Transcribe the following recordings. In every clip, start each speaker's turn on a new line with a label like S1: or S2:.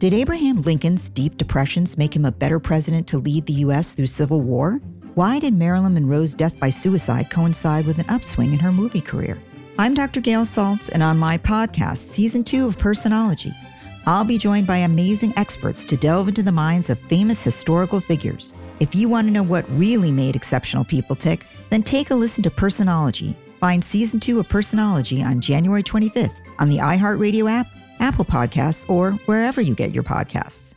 S1: Did Abraham Lincoln's deep depressions make him a better president to lead the U.S. through civil war? Why did Marilyn Monroe's death by suicide coincide with an upswing in her movie career? I'm Dr. Gail Saltz, and on my podcast, Season 2 of Personology, I'll be joined by amazing experts to delve into the minds of famous historical figures. If you want to know what really made exceptional people tick, then take a listen to Personology. Find Season 2 of Personology on January 25th on the iHeartRadio app, Apple Podcasts, or wherever you get your podcasts.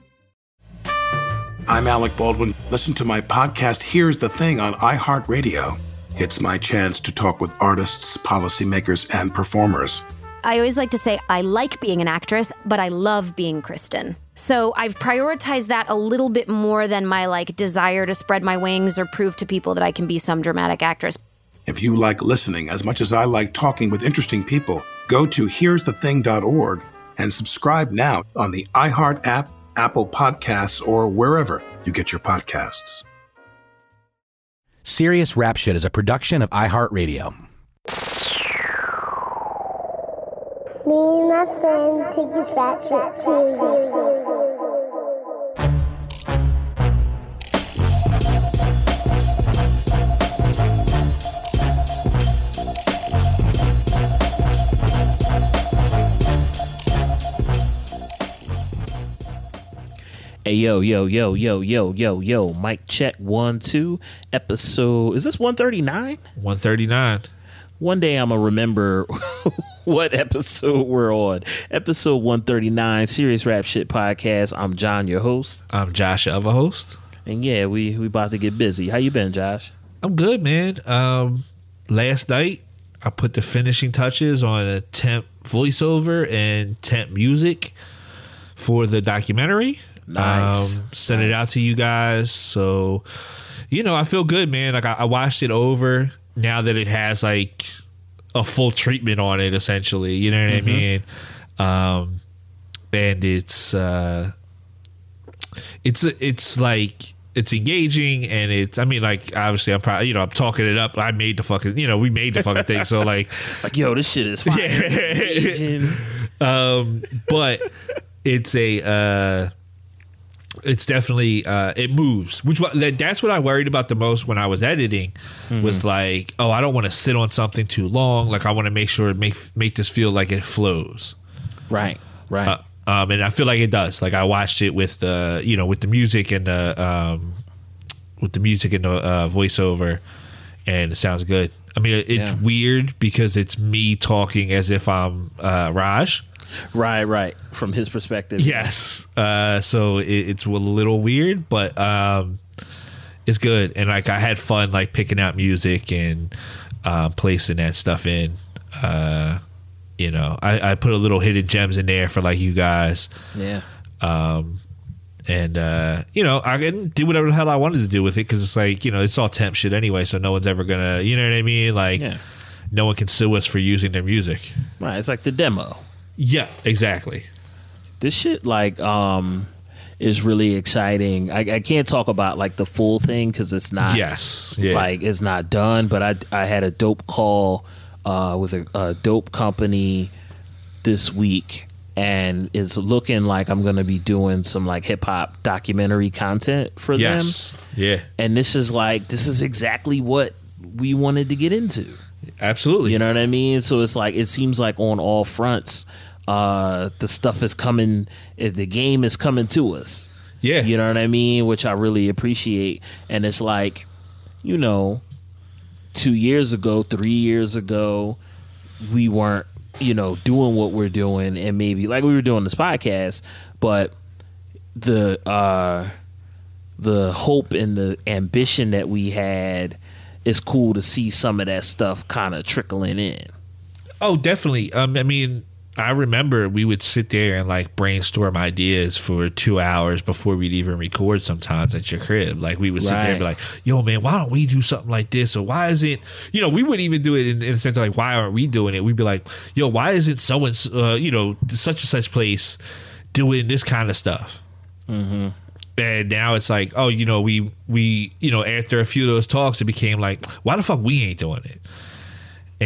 S2: I'm Alec Baldwin. Listen to my podcast, Here's the Thing, on iHeartRadio. It's my chance to talk with artists, policymakers, and performers.
S3: I always like to say I like being an actress, but I love being Kristen. So I've prioritized that a little bit more than my like desire to spread my wings or prove to people that I can be some dramatic actress.
S2: If you like listening as much as I like talking with interesting people, go to here'sthething.org and subscribe now on the iHeart app, Apple Podcasts, or wherever you get your podcasts.
S4: Serious Rap Shit is a production of iHeartRadio.
S5: Me and my friend take this rap shit seriously.
S6: Hey yo yo yo yo yo yo yo mic check one two episode is this 139
S7: 139
S6: one day i'm gonna remember what episode we're on. Episode 139 serious rap shit podcast. I'm john your host.
S7: I'm josh other host.
S6: And yeah we we about to get busy. How you been josh?
S7: I'm good man. Um last night i put the finishing touches on a temp voiceover and temp music for the documentary
S6: Nice.
S7: Um, sent
S6: nice.
S7: it out to you guys. So, you know, I feel good, man. Like I, I, watched it over now that it has like a full treatment on it, essentially. You know what mm-hmm. I mean? Um, and it's uh, it's it's like it's engaging and it's I mean like obviously I'm probably you know I'm talking it up I made the fucking you know we made the fucking thing so like
S6: like yo this shit is fine yeah.
S7: um but it's a uh it's definitely uh, it moves which that's what i worried about the most when i was editing mm-hmm. was like oh i don't want to sit on something too long. Like i want to make sure it make make this feel like it flows.
S6: Right right. Uh,
S7: um, and i feel like it does. Like i watched it with the you know with the music and the um, with the music and the uh, voiceover and it sounds good. I mean it's yeah. weird because it's me talking as if i'm uh, raj
S6: Right, right. From his perspective.
S7: Yes. Uh, so it, it's a little weird, but um, it's good. And like I had fun like picking out music and uh, placing that stuff in. Uh, you know, I, I put a little hidden gems in there for like you guys.
S6: Yeah.
S7: Um, and uh, you know, I can do whatever the hell I wanted to do with it because it's like you know, it's all temp shit anyway, so no one's ever gonna, you know what I mean? Like, yeah. no one can sue us for using their music.
S6: Right. It's like the demo.
S7: Yeah, exactly.
S6: This shit like um is really exciting. I, I can't talk about like the full thing because it's not
S7: yes yeah.
S6: like it's not done. But I I had a dope call uh, with a, a dope company this week and it's looking like I'm going to be doing some like hip hop documentary content for
S7: yes.
S6: them.
S7: Yeah.
S6: And this is like this is exactly what we wanted to get into.
S7: Absolutely.
S6: You know what I mean? So it's like it seems like on all fronts, uh, the stuff is coming. eh, The game is coming to us.
S7: Yeah.
S6: You know what I mean? Which I really appreciate. And it's like, you know, two years ago, three years ago, we weren't, you know, doing what we're doing, and maybe like we were doing this podcast, but the uh the hope and the ambition that we had it's cool to see some of that stuff kind of trickling in.
S7: Oh, definitely. Um, I mean, I remember we would sit there and like brainstorm ideas for two hours before we'd even record sometimes at your crib. Like we would sit right. there and be like, yo, man, why don't we do something like this? Or why is it, you know, we wouldn't even do it in, in a sense of like, why aren't we doing it? We'd be like, yo, why isn't someone, uh, you know, such and such place doing this kind of stuff?
S6: Mm-hmm
S7: and now it's like oh you know we we you know after a few of those talks it became like why the fuck we ain't doing it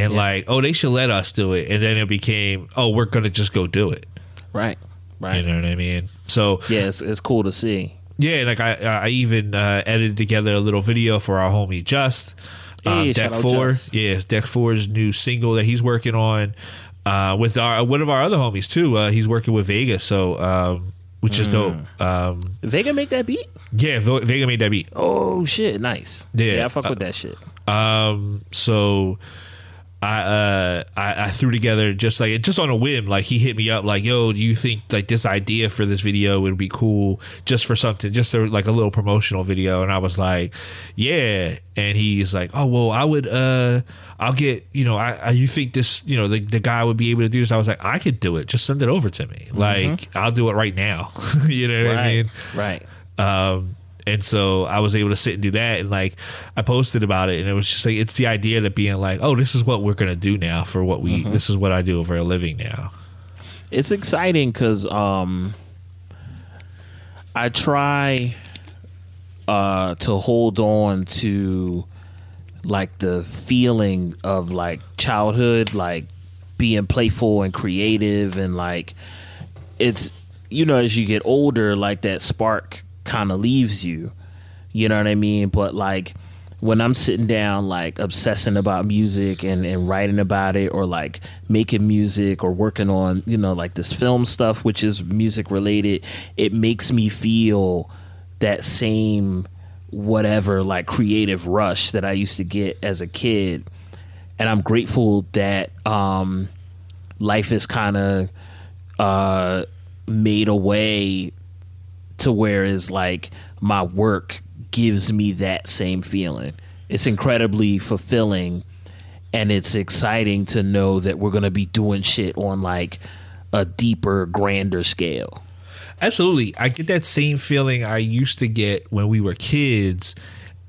S7: and yeah. like oh they should let us do it and then it became oh we're gonna just go do it
S6: right Right.
S7: You know what I mean? So
S6: Yeah, it's, it's cool to see.
S7: yeah, like I I even uh, edited together a little video for our homie Just. Um,
S6: Hey,
S7: Deck Four,
S6: Just.
S7: yeah, Deck Four's new single that he's working on uh, with our one of our other homies too. Uh, he's working with Vega, so um, which is dope.
S6: Mm.
S7: Um,
S6: Vega make that beat?
S7: yeah, Ve- Vega made that beat.
S6: Oh shit, nice.
S7: Yeah,
S6: I fuck
S7: uh,
S6: with that shit.
S7: Um, so I uh I, I threw together just like it just on a whim. Like he hit me up like, "Yo, do you think like this idea for this video would be cool just for something, just a, like a little promotional video?" And I was like, "Yeah." And he's like, "Oh well, I would uh I'll get you know I, I you think this you know the the guy would be able to do this?" I was like, "I could do it. Just send it over to me. Like I'll do it right now." you know what I mean?
S6: right.
S7: Um, and so I was able to sit and do that, and like I posted about it, and it was just like it's the idea of being like, oh, this is what we're gonna do now for what we, this is what I do for a living now.
S6: It's exciting because um, I try uh, to hold on to like the feeling of like childhood, like being playful and creative, and like it's you know as you get older, like that spark kind of leaves you. You know what I mean? But like when I'm sitting down, like obsessing about music and, and writing about it, or like making music or working on, you know, like this film stuff, which is music related, it makes me feel that same whatever, like creative rush that I used to get as a kid. And I'm grateful that um, life is kind of uh, made a way to where is like my work gives me that same feeling. It's incredibly fulfilling and it's exciting to know that we're going to be doing shit on like a deeper, grander scale.
S7: Absolutely, I get that same feeling I used to get when we were kids,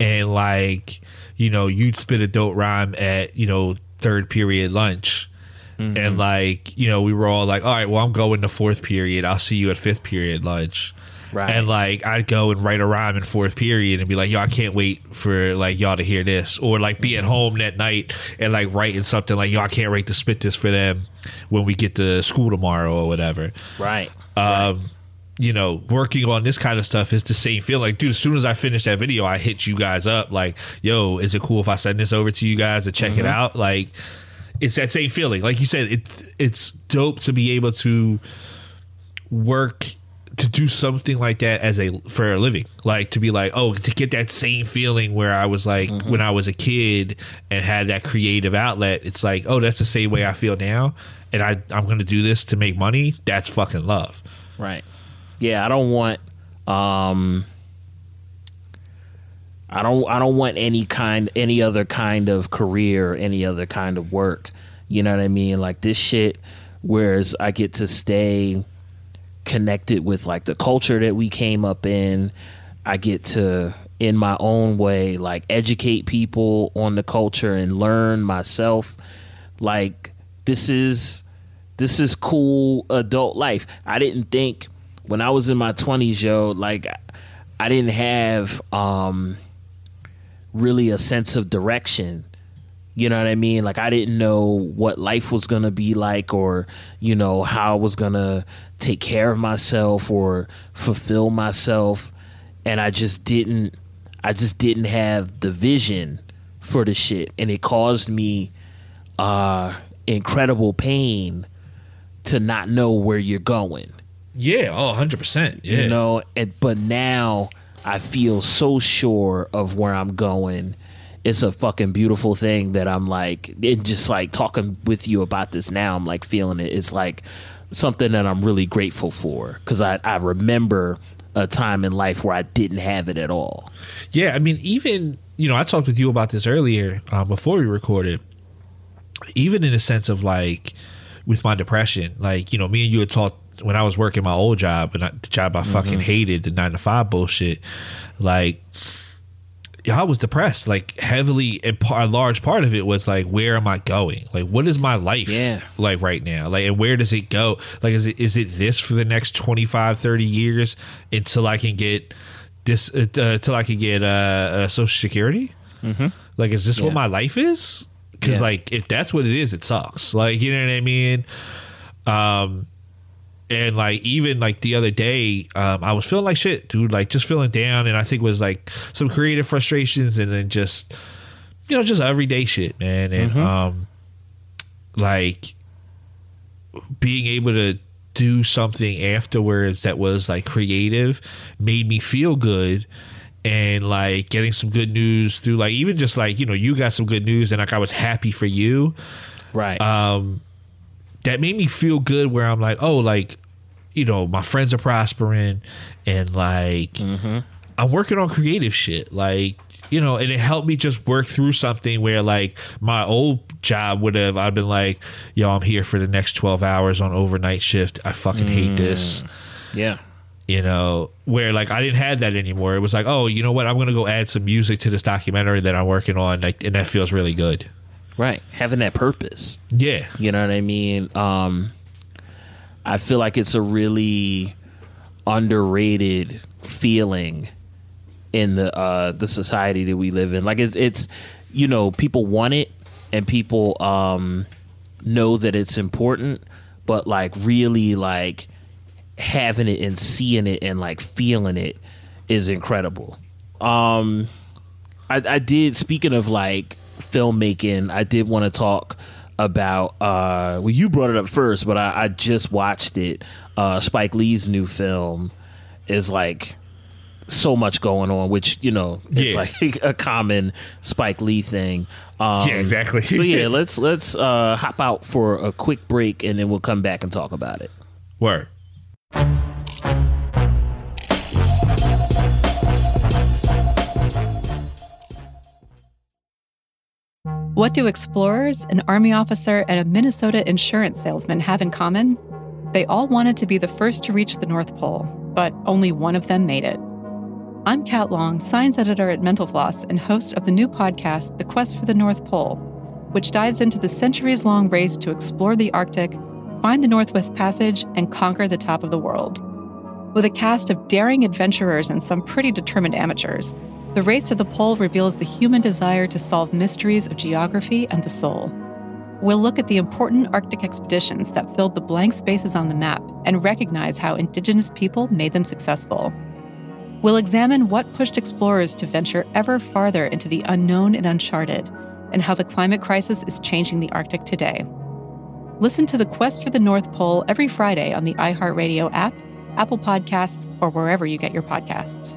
S7: and like you know, you'd spit a dope rhyme at you know third period lunch. And mm-hmm. like, you know, we were all like, all right, well, I'm going to fourth period. I'll see you at fifth period lunch.
S6: Right.
S7: And like I'd go and write a rhyme in fourth period and be like, yo, I can't wait for like y'all to hear this. Or like be at home that night and like writing something like, yo, I can't wait to spit this for them when we get to school tomorrow or whatever.
S6: Right.
S7: Um, you know, working on this kind of stuff is the same feel. Like, dude, as soon as I finish that video, I hit you guys up like, yo, is it cool if I send this over to you guys to check it out? Like it's that same feeling. Like you said, it it's dope to be able to work to do something like that as a for a living like to be like oh to get that same feeling where i was like when i was a kid and had that creative outlet it's like oh that's the same way i feel now and i i'm gonna do this to make money that's fucking love
S6: Right. Yeah, I don't want um I don't I don't want any kind any other kind of career, any other kind of work. You know what I mean? Like this shit whereas I get to stay connected with like the culture that we came up in. I get to in my own way like educate people on the culture and learn myself like this is this is cool adult life. I didn't think when I was in my 20s, yo, like I didn't have um really a sense of direction. You know what I mean? Like I didn't know what life was going to be like or, you know, how I was going to take care of myself or fulfill myself. And I just didn't I just didn't have the vision for the shit. And it caused me uh incredible pain to not know where you're going.
S7: Yeah oh 100% yeah.
S6: You know and, but now i feel so sure of where i'm going it's a fucking beautiful thing that i'm like and just like talking with you about this now i'm like feeling it it's like something that i'm really grateful for because I, I remember a time in life where i didn't have it at all
S7: Yeah, I mean, even you know, I talked with you about this earlier uh, before we recorded. Even in the sense of like with my depression, like you know, me and you had talked when I was working my old job and I, the job I fucking hated, the nine to five bullshit. Like, I was depressed, like heavily, a large part of it was like, where am I going? Like, what is my life
S6: Yeah.
S7: like right now? Like, and where does it go? Like, is it is it this for the next 25, 30 years until I can get this, uh, uh, I can get uh, uh Social Security? Mm-hmm. Like, is this what my life is? Because
S6: Yeah.
S7: like, if that's what it is, it sucks. Like, you know what I mean? Um, and like even like the other day, um, I was feeling like shit, dude. Like just feeling down, and I think it was like some creative frustrations, and then just you know just everyday shit, man. And um, like being able to do something afterwards that was like creative made me feel good and like getting some good news through like even just like you know you got some good news and like I was happy for you
S6: Right.
S7: um that made me feel good where I'm like, oh, like, you know, my friends are prospering and like mm-hmm. I'm working on creative shit. Like, you know, and it helped me just work through something where like my old job would have I've been like, yo, I'm here for the next twelve hours on overnight shift. I fucking hate this. Mm.
S6: yeah.
S7: You know, where like I didn't have that anymore. It was like, oh, you know what? I'm gonna go add some music to this documentary that I'm working on, like, and that feels really good.
S6: Right. Having that purpose.
S7: Yeah,
S6: You know what I mean? Um, I feel like it's a really underrated feeling in the uh, the society that we live in. Like it's it's you know people want it and people um, know that it's important, but like really like having it and seeing it and like feeling it is incredible. Um, I, I did. Speaking of like filmmaking, I did want to talk about. Uh, well, you brought it up first, but I, I just watched it. Uh, Spike Lee's new film is like so much going on, which you know it's
S7: Yeah.
S6: like a common Spike Lee thing. Um,
S7: Yeah, exactly.
S6: so yeah, let's let's uh, hop out for a quick break, and then we'll come back and talk about it.
S7: word.
S8: What do explorers, an army officer, and a Minnesota insurance salesman have in common? They all wanted to be the first to reach the North Pole, but only one of them made it. I'm Kat Long, science editor at Mental Floss and host of the new podcast, The Quest for the North Pole, which dives into the centuries long race to explore the Arctic, find the Northwest Passage, and conquer the top of the world. With a cast of daring adventurers and some pretty determined amateurs, the race to the pole reveals the human desire to solve mysteries of geography and the soul. We'll look at the important Arctic expeditions that filled the blank spaces on the map and recognize how Indigenous people made them successful. We'll examine what pushed explorers to venture ever farther into the unknown and uncharted, and how the climate crisis is changing the Arctic today. Listen to The Quest for the North Pole every Friday on the iHeartRadio app, Apple Podcasts, or wherever you get your podcasts.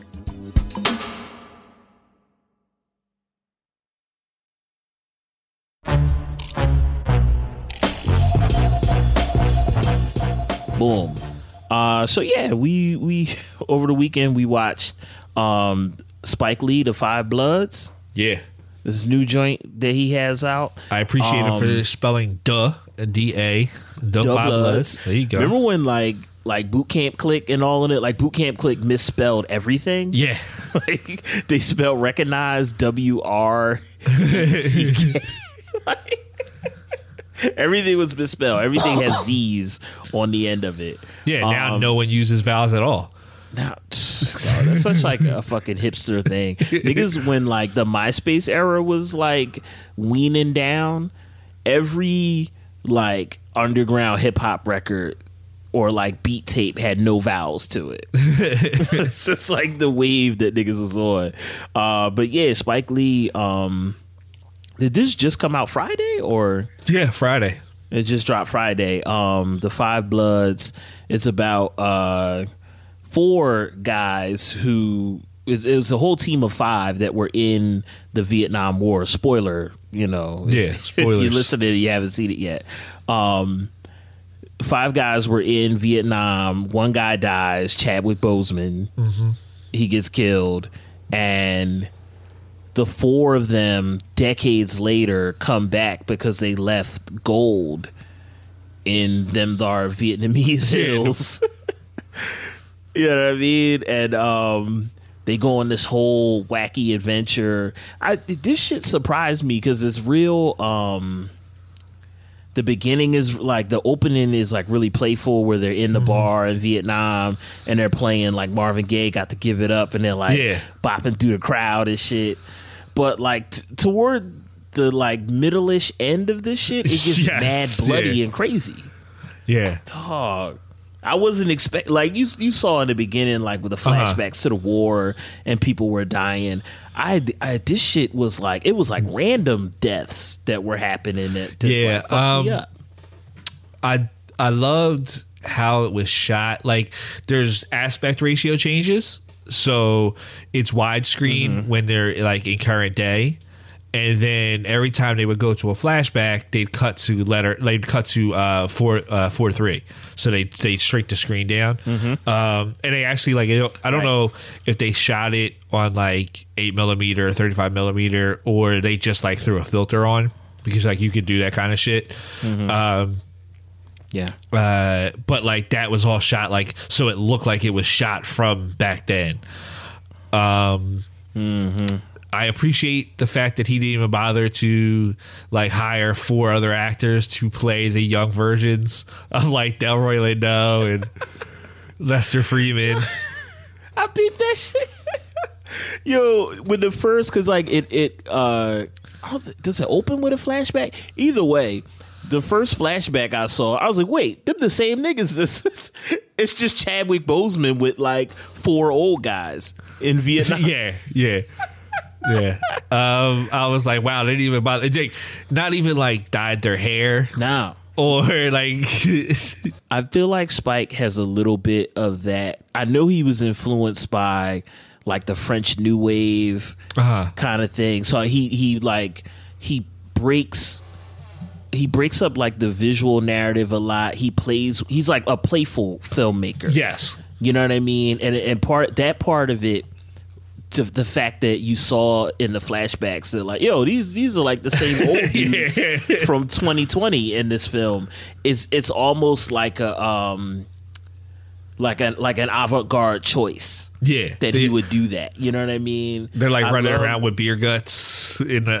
S6: Boom. Uh, so yeah, we we over the weekend we watched um, Spike Lee, The Five Bloods.
S7: Yeah.
S6: This new joint that he has out.
S7: I appreciate
S6: Um,
S7: for spelling duh, D A, the five bloods. There you go.
S6: Remember when like like Boot Camp Click and all in it, like Boot Camp Click misspelled everything.
S7: yeah.
S6: like they spell recognize W R C K. Like, Everything was misspelled. Everything has Z's on the end of it.
S7: Yeah, now
S6: Um,
S7: no one uses vowels at all.
S6: Now, dog, that's such like a fucking hipster thing. Niggas, when like the MySpace era was like weaning down, every like underground hip hop record or like beat tape had no vowels to it. it's just like the wave that niggas was on. Uh, but yeah, Spike Lee. Um, did this just come out Friday or?
S7: Yeah, Friday.
S6: It just dropped Friday. Um, the Five Bloods. It's about uh, four guys who it was a whole team of five that were in the Vietnam War. Spoiler, you know.
S7: Yeah,
S6: If you listen to it, you haven't seen it yet. Um, five guys were in Vietnam. One guy dies, Chadwick Boseman. He gets killed, and the four of them, decades later, come back because they left gold in them thar Vietnamese hills. you know what I mean? And um, they go on this whole wacky adventure. I this shit surprised me because it's real. Um, the beginning is like the opening is like really playful where they're in the bar in Vietnam and they're playing like Marvin Gaye got to give it up and they're like
S7: Yeah.
S6: bopping through the crowd and shit. But like t- toward the like middle-ish end of this shit, it gets
S7: Yes,
S6: mad bloody
S7: yeah.
S6: and crazy.
S7: Yeah.
S6: Dog. I wasn't expect like you you saw in the beginning like with the
S7: Uh-huh.
S6: flashbacks to the war and people were dying. I, I this shit was like it was like random deaths that were happening that just
S7: Yeah,
S6: like,
S7: um. I I loved how it was shot. Like there's aspect ratio changes, so it's widescreen
S6: Mm-hmm.
S7: when they're like in current day, and then every time they would go to a flashback, they'd cut to letter. They'd cut to uh, four uh, four three. So they they shrink the screen down. Um, and they actually like I don't, I don't
S6: Mm-hmm. Right.
S7: know if they shot it on like eight millimeter, thirty five millimeter, or they just like threw a filter on because like you could do that kind of shit.
S6: Mm-hmm.
S7: Um,
S6: Yeah.
S7: uh, but like that was all shot like so it looked like it was shot from back then. Um, I appreciate the fact that he didn't even bother to like hire four other actors to play the young versions of like Delroy Lindo and Lester Freeman.
S6: I peeped that shit. Yo, with the first, because like it, it, uh, I don't thi- does it open with a flashback? Either way, the first flashback I saw, I was like, wait, them the same niggas. This is, it's just Chadwick Boseman with like four old guys in Vietnam.
S7: yeah, yeah. Yeah. Um, I was like, wow, they didn't even bother. They not even like dyed their hair
S6: Now,
S7: or like
S6: I feel like Spike has a little bit of that. I know he was influenced by like the French New Wave
S7: Uh-huh.
S6: kind of thing. So he he like he breaks he breaks up like the visual narrative a lot. He plays he's like a playful filmmaker.
S7: yes.
S6: You know what I mean? And and part that part of it to the fact that you saw in the flashbacks that like yo these these are like the same old dudes
S7: Yeah.
S6: from 2020 in this film is it's almost like a um like a like an avant-garde choice
S7: Yeah.
S6: that
S7: They-
S6: he would do that you know what I mean
S7: They're like
S6: I
S7: running
S6: love-
S7: around with beer guts in the.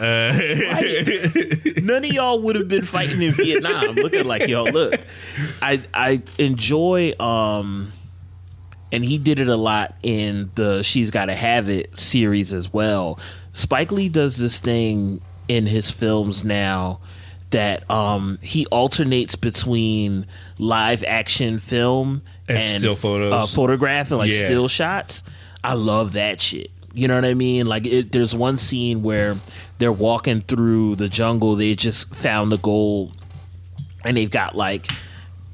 S7: Uh,
S6: none of y'all would have been fighting in Vietnam looking like y'all look. I I enjoy um and he did it a lot in the She's Gotta Have It series as well. Spike Lee does this thing in his films now that um he alternates between live action film
S7: And
S6: and,
S7: still photos.
S6: uh, photograph and like
S7: Yeah.
S6: still shots. I love that shit. You know what I mean? Like it, there's one scene where they're walking through the jungle. They just found the gold, and they've got like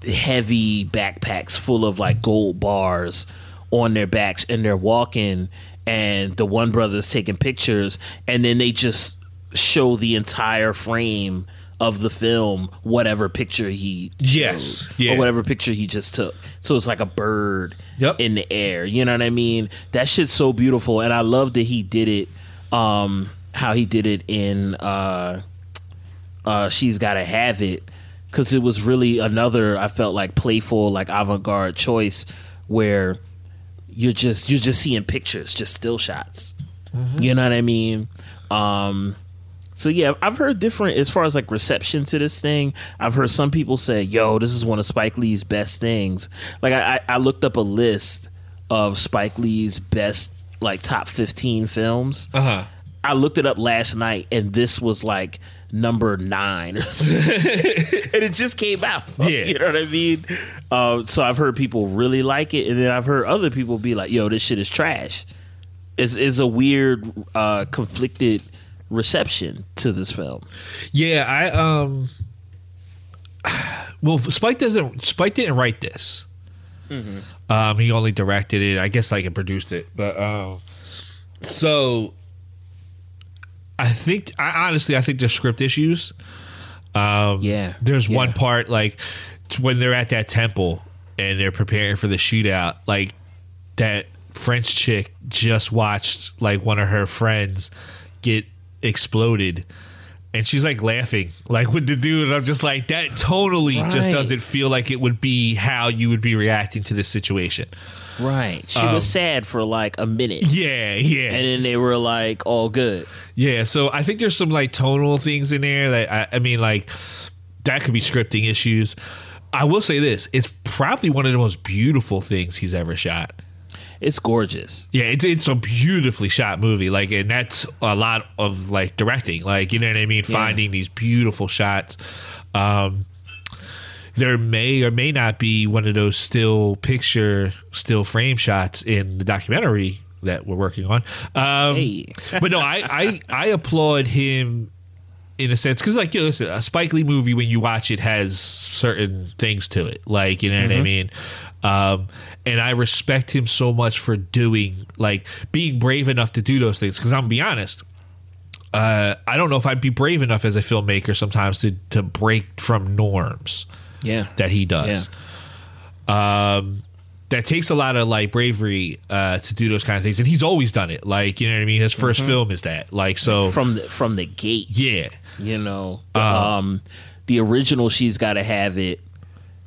S6: heavy backpacks full of like gold bars on their backs, and they're walking. And the one brother's taking pictures, and then they just show the entire frame of the film, whatever picture he
S7: Yes, yeah.
S6: or whatever picture he just took. So it's like a bird
S7: Yep.
S6: in the air. You know what I mean? That shit's so beautiful, and I love that he did it. Um, how he did it in uh, uh, "She's Gotta Have It," because it was really another. I felt like playful, like avant-garde choice where you're just you're just seeing pictures, just still shots. You know what I mean? Um, so yeah, I've heard different as far as like reception to this thing. I've heard some people say, "Yo, this is one of Spike Lee's best things." Like I, I looked up a list of Spike Lee's best like top fifteen films.
S7: uh huh.
S6: I looked it up last night, and this was like number nine, or some shit. and it just came out.
S7: Yeah.
S6: you know what I mean. Uh, so I've heard people really like it, and then I've heard other people be like, "Yo, this shit is trash." It's, it's a weird, uh, conflicted reception to this film.
S7: Yeah, I um well, Spike doesn't. Spike didn't write this. Um, he only directed it. I guess like and produced it. But um, so I think I honestly I think there's script issues. Um,
S6: Yeah,
S7: there's
S6: yeah.
S7: one part like when they're at that temple and they're preparing for the shootout. Like that French chick just watched like one of her friends get exploded. And she's like laughing, like with the dude. And I'm just like, that tonally just doesn't feel like it would be how you would be reacting to this situation.
S6: Right. She
S7: Um,
S6: was sad for like a minute.
S7: Yeah, yeah.
S6: And then they were like, all good.
S7: Yeah, so I think there's some like tonal things in there that I, I mean, like that could be scripting issues. I will say this: it's probably one of the most beautiful things he's ever shot.
S6: It's gorgeous.
S7: Yeah, it, it's a beautifully shot movie. Like, and that's a lot of like directing. Like, you know what I mean? Finding these beautiful shots. Um, there may or may not be one of those still picture, still frame shots in the documentary that we're working on. Um,
S6: Hey.
S7: but no, I, I I applaud him in a sense because like you know, listen, a Spike Lee movie when you watch it has certain things to it, like you know what I mean. Um, and I respect him so much for doing like being brave enough to do those things. Because I'm gonna be honest, uh, I don't know if I'd be brave enough as a filmmaker sometimes to to break from norms
S6: Yeah.
S7: that he does. Um, that takes a lot of like bravery uh, to do those kind of things, and he's always done it. Like you know what I mean. His 1st film is that. Like so.
S6: From the from the gate.
S7: yeah.
S6: You know. The, um the original She's Gotta Have It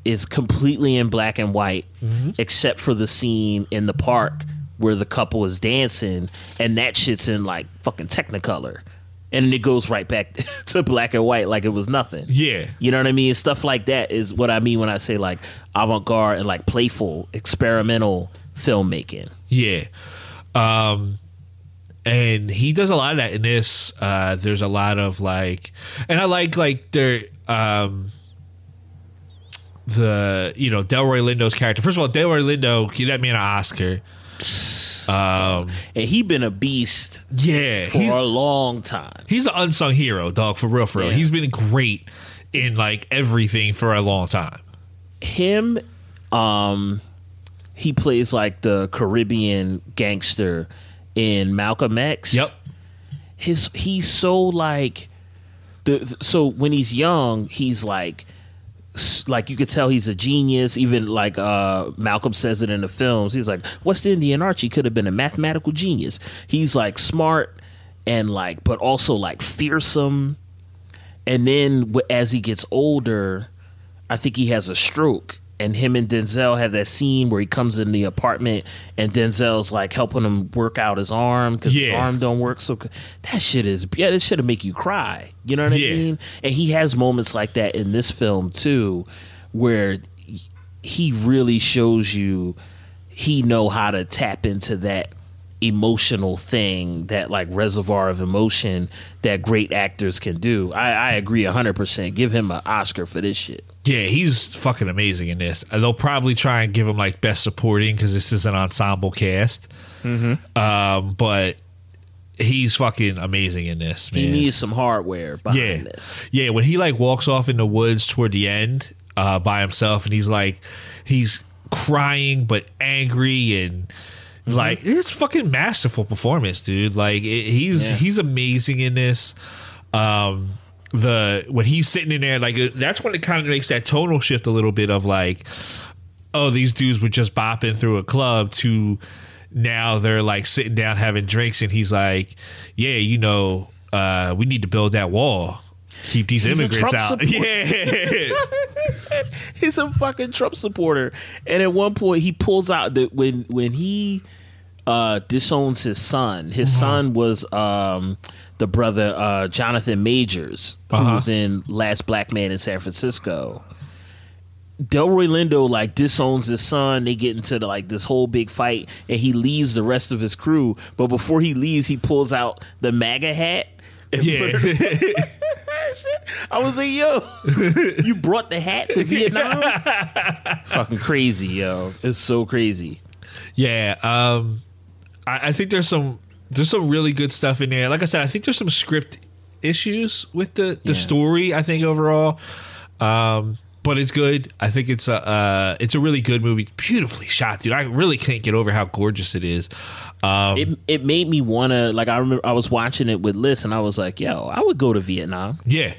S6: is completely in black and white, except for the scene in the park where the couple is dancing, and that shit's in like fucking technicolor. And then it goes right back to black and white like it was nothing.
S7: Yeah.
S6: You know what I mean? Stuff like that is what I mean when I say like avant garde and like playful, experimental filmmaking.
S7: Yeah. Um and he does a lot of that in this. Uh there's a lot of like and I like like there um the you know Delroy Lindo's character. First of all, Delroy Lindo, give that man an Oscar. Um
S6: And he been a beast
S7: yeah,
S6: for a long time.
S7: he's an unsung hero, dog, for real, for real.
S6: Yeah.
S7: He's been great in like everything for a long time.
S6: Him, um, he plays like the Caribbean gangster in Malcolm X.
S7: Yep.
S6: his he's so like the so when he's young he's like like you could tell he's a genius. Even like uh malcolm says it in the films. He's like west indian archie could have been a mathematical genius. He's like smart and like but also like fearsome. And then as he gets older I think he has a stroke. And him and Denzel have that scene where he comes in the apartment and Denzel's like helping him work out his arm because his arm don't work so. That shit is yeah, that should make you cry. You know what
S7: Yeah.
S6: I mean? And he has moments like that in this film too, where he really shows you he know how to tap into that emotional thing that like reservoir of emotion that great actors can do i, I agree 100% give him an oscar for this shit
S7: Yeah, he's fucking amazing in this. Uh, They'll probably try and give him like best supporting because this is an ensemble cast. Mm-hmm. Um, but he's fucking amazing in this. Man.
S6: he needs some hardware behind
S7: yeah,
S6: this
S7: yeah. When he like walks off in the woods toward the end uh, by himself, and he's like, he's crying but angry and.
S6: Mm-hmm.
S7: Like it's fucking masterful performance, dude. Like it, he's
S6: Yeah.
S7: he's amazing in this. Um, the when he's sitting in there, like that's when it kind of makes that tonal shift a little bit of like, oh, these dudes were just bopping through a club to now they're like sitting down having drinks, and he's like, yeah, you know, uh, we need to build that wall, keep these
S6: He's
S7: immigrants out.
S6: supporter.
S7: Yeah,
S6: he's a fucking Trump supporter. And at one point, he pulls out the when when he uh, disowns his son. His son was um, the brother uh, Jonathan Majors, who
S7: Uh-huh.
S6: was in Last Black Man in San Francisco. Delroy Lindo like disowns his son. They get into the, like this whole big fight, and he leaves the rest of his crew. But before he leaves, he pulls out the MAGA hat.
S7: yeah.
S6: put it- I was like, yo, you brought the hat to Vietnam? Fucking crazy, yo. It's so crazy.
S7: Yeah, um, I, I think there's some there's some really good stuff in there. Like I said, I think there's some script issues with the the
S6: Yeah.
S7: story. I think overall, um, but it's good. I think it's a uh, it's a really good movie. Beautifully shot, dude. I really can't get over how gorgeous it is. Um,
S6: it it made me wanna like I remember I was watching it with Liz and I was like, yo, I would go to Vietnam.
S7: yeah,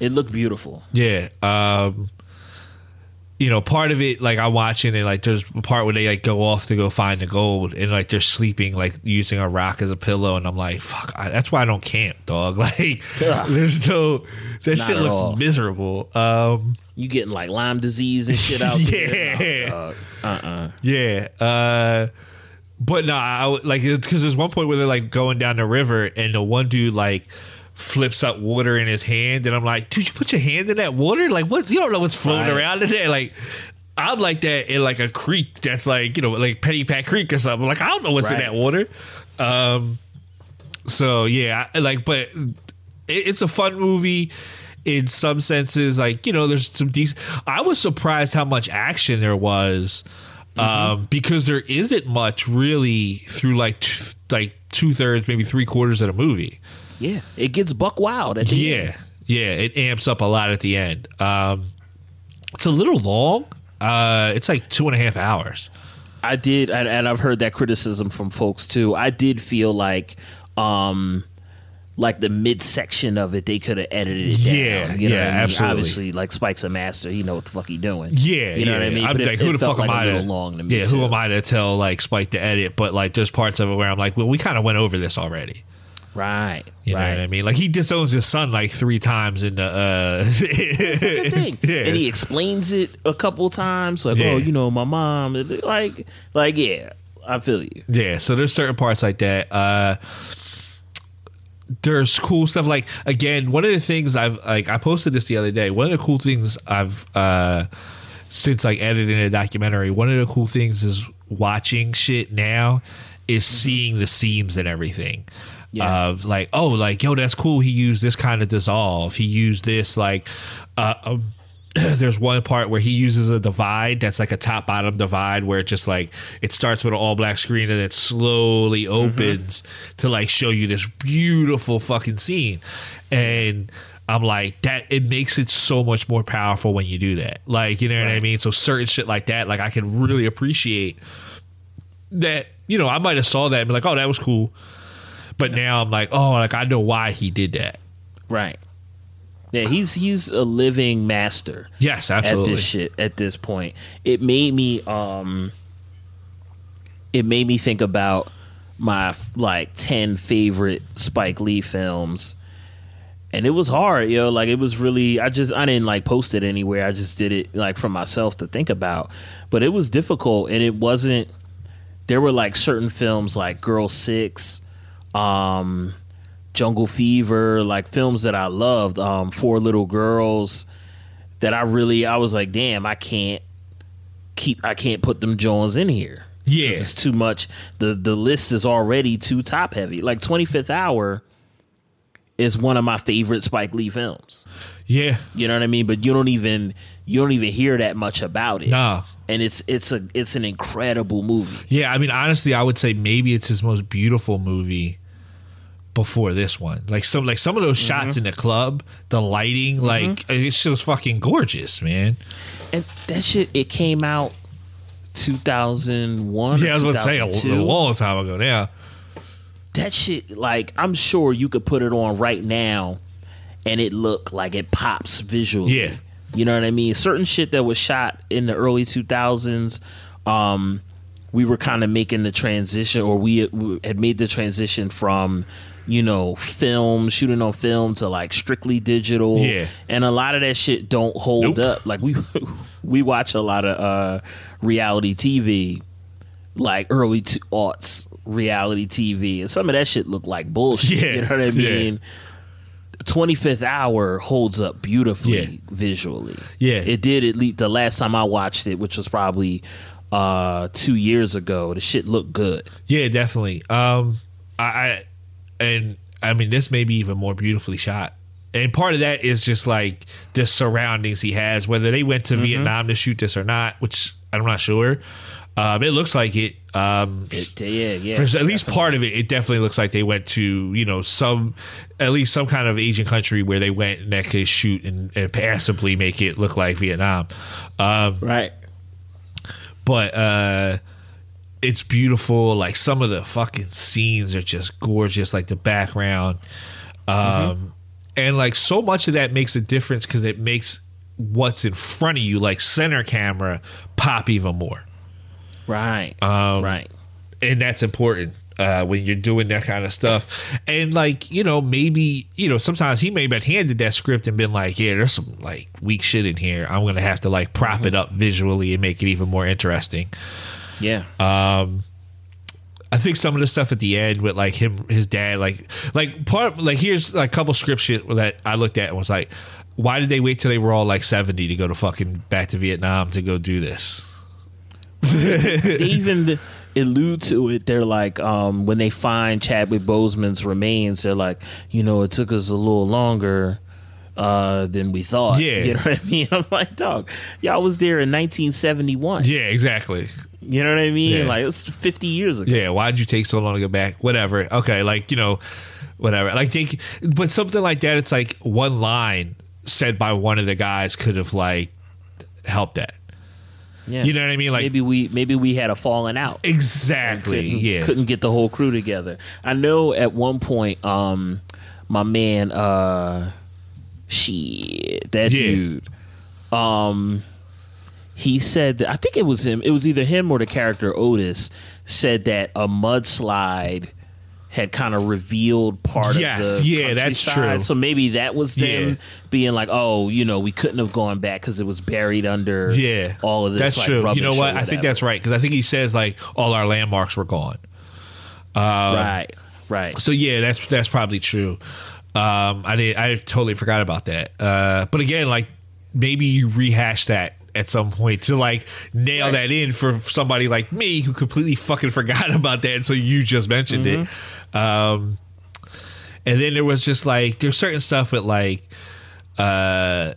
S6: It looked beautiful.
S7: yeah. Um, you know, part of it, like I'm watching it, like there's a part where they like go off to go find the gold, and like they're sleeping, like using a rock as a pillow, and I'm like, fuck, I, that's why I don't camp, dog. Like,
S6: Ugh.
S7: there's no that
S6: Not
S7: shit looks
S6: all.
S7: miserable. Um,
S6: You getting like Lyme disease and shit out there.
S7: Yeah.
S6: Uh uh
S7: Yeah. Uh, but no, I like because there's one point where they're like going down the river, and the one dude like flips up water in his hand, and I'm like, dude, you put your hand in that water? Like, what? You don't know what's floating
S6: Right.
S7: around in there. Like, I'm like that in like a creek that's like you know like Pennypack Creek or something. Like, I don't know what's in that water. Um, so yeah, I, like, but it, it's a fun movie in some senses. Like, you know, there's some decent. I was surprised how much action there was, um, because there isn't much really through like t- like two thirds, maybe three quarters of the movie.
S6: Yeah. It gets buck wild at the
S7: Yeah,
S6: end.
S7: yeah, it amps up a lot at the end. Um, it's a little long. Uh, it's like two and a half hours.
S6: I did, and, and I've heard that criticism from folks too. I did feel like, um, like the midsection of it, they could have edited it down.
S7: Yeah,
S6: you know
S7: yeah,
S6: I mean?
S7: absolutely.
S6: Obviously, like Spike's a master; he know what the fuck he doing.
S7: Yeah,
S6: you know
S7: yeah.
S6: what I mean.
S7: I'm like, who the fuck am I to?
S6: long to me
S7: yeah,
S6: too.
S7: who am I to tell like Spike to edit? But like, there's parts of it where I'm like, well, we kind of went over this already.
S6: Right,
S7: You know
S6: right.
S7: what I mean? Like he disowns his son like three times in the. Uh,
S6: Good thing.
S7: yeah.
S6: And he explains it a couple times, like,
S7: Yeah.
S6: "Oh, you know, my mom." Like, like, yeah, I feel you.
S7: Yeah, so there's certain parts like that. Uh there's cool stuff like again, one of the things I've like I posted this the other day. One of the cool things I've uh since like editing a documentary, one of the cool things is watching shit now is seeing the seams and everything.
S6: Yeah.
S7: Of like, oh, like, yo, that's cool. He used this kind of dissolve. He used this like uh um, there's one part where he uses a divide that's like a top bottom divide where it just like it starts with an all black screen and it slowly opens to like show you this beautiful fucking scene and i'm like that it makes it so much more powerful when you do that like you know what i mean so certain shit like that like i can really appreciate that you know i might have saw that and be like oh that was cool but now i'm like oh like i know why he did that
S6: Right. Yeah, he's he's a living master.
S7: yes absolutely
S6: At this shit at this point. It made me um it made me think about my like 10 favorite Spike Lee films. And it was hard, yo. Like it was really I just I didn't like post it anywhere. I just did it like for myself to think about. But it was difficult and it wasn't there were like certain films like Girl 6 um Jungle Fever, like films that I loved, um, Four Little Girls, that I really I was like, damn, I can't keep I can't put them Jones in here.
S7: Yeah.
S6: it's too much. The the list is already too top heavy. Like 25th Hour is one of my favorite Spike Lee films.
S7: yeah
S6: You know what I mean? But you don't even you don't even hear that much about it.
S7: nah
S6: And it's it's a it's an incredible movie.
S7: Yeah, I mean, honestly, I would say maybe it's his most beautiful movie before this one. Like some, like some of those shots in the club, the lighting, like it's just fucking gorgeous, man.
S6: And that shit it came out 2001
S7: Yeah, I was
S6: or
S7: about to say a, a long time ago now.
S6: that shit like i'm sure you could put it on right now and it look like it pops visually
S7: Yeah.
S6: you know what i mean certain shit that was shot in the early 2000s um we were kind of making the transition or we, we had made the transition from you know film shooting on film to like strictly digital
S7: Yeah.
S6: and a lot of that shit don't hold
S7: Nope.
S6: up like we we watch a lot of uh reality tv like early two aughts reality TV, and some of that shit looked like bullshit.
S7: Yeah,
S6: you know what I
S7: yeah.
S6: mean? Twenty Fifth Hour holds up beautifully
S7: Yeah.
S6: visually.
S7: Yeah.
S6: it did. At least the last time I watched it, which was probably uh two years ago, the shit looked good.
S7: Yeah, definitely. Um, I, I and I mean, this may be even more beautifully shot. And part of that is just like the surroundings he has, whether they went to Vietnam to shoot this or not, which I'm not sure. Um, it looks like it. Um,
S6: It, yeah, yeah.
S7: for at least
S6: definitely.
S7: part of it, it definitely looks like they went to you know some, at least some kind of Asian country where they went and that could shoot and, and passably make it look like Vietnam. Um,
S6: Right.
S7: but uh it's beautiful like some of the fucking scenes are just gorgeous like the background um and like so much of that makes a difference because it makes what's in front of you like center camera pop even more
S6: Right.
S7: Um,
S6: right.
S7: and that's important uh, when you're doing that kind of stuff. And like, you know, maybe, you know, sometimes he may have been handed that script and been like, yeah, there's some like weak shit in here. I'm going to have to like prop it up visually and make it even more interesting.
S6: Yeah.
S7: Um, I think some of the stuff at the end with like him, his dad, like, like part, like here's like a couple script shit that I looked at and was like, why did they wait till they were all like 70 to go to fucking back to Vietnam to go do this?
S6: they even allude to it. They're like, um, when they find Chadwick Boseman's remains, they're like, you know, it took us a little longer uh, than we thought.
S7: Yeah.
S6: You know what I mean? I'm like, dog, y'all was there in 1971.
S7: Yeah, exactly.
S6: You know what I mean?
S7: Yeah.
S6: Like, it's 50 years ago.
S7: Yeah, why'd you take so long to go back? Whatever. Okay, like, you know, whatever. Like think but something like that, it's like one line said by one of the guys could have like helped that.
S6: Yeah.
S7: You know what I mean? Like
S6: maybe we maybe we had a falling out.
S7: Exactly.
S6: couldn't,
S7: yeah.
S6: couldn't get the whole crew together. I know at one point, um, my man, uh, shit, that
S7: Yeah.
S6: dude, um, he said that I think it was him. It was either him or the character Otis said that a mudslide had kind of revealed part
S7: Yes,
S6: of the
S7: yeah, that's true.
S6: So maybe that was them
S7: Yeah.
S6: being like, "Oh, you know, we couldn't have gone back because it was buried under
S7: Yeah.
S6: all of this."
S7: That's
S6: like,
S7: true. You know what? I think that's right because I think he says like all our landmarks were gone. Um,
S6: right, right.
S7: So yeah, that's that's probably true. Um, I did. I totally forgot about that. Uh, but again, like maybe you rehash that at some point to like nail that in for somebody like me who completely fucking forgot about that until you just mentioned it. Um, and then there was just like there's certain stuff with like uh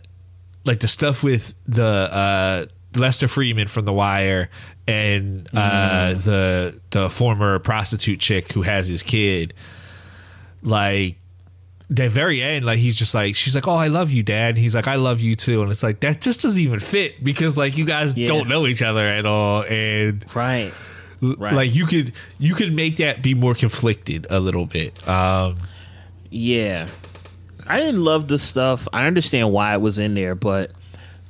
S7: like the stuff with the uh Lester Freamon from The Wire and uh the the former prostitute chick who has his kid like the very end like he's just like she's like oh I love you dad and he's like I love you too and it's like that just doesn't even fit because like you guys
S6: Yeah.
S7: don't know each other at all and
S6: Right. Right.
S7: like you could you could make that be more conflicted a little bit um
S6: Yeah. I didn't love the stuff. I understand why it was in there, but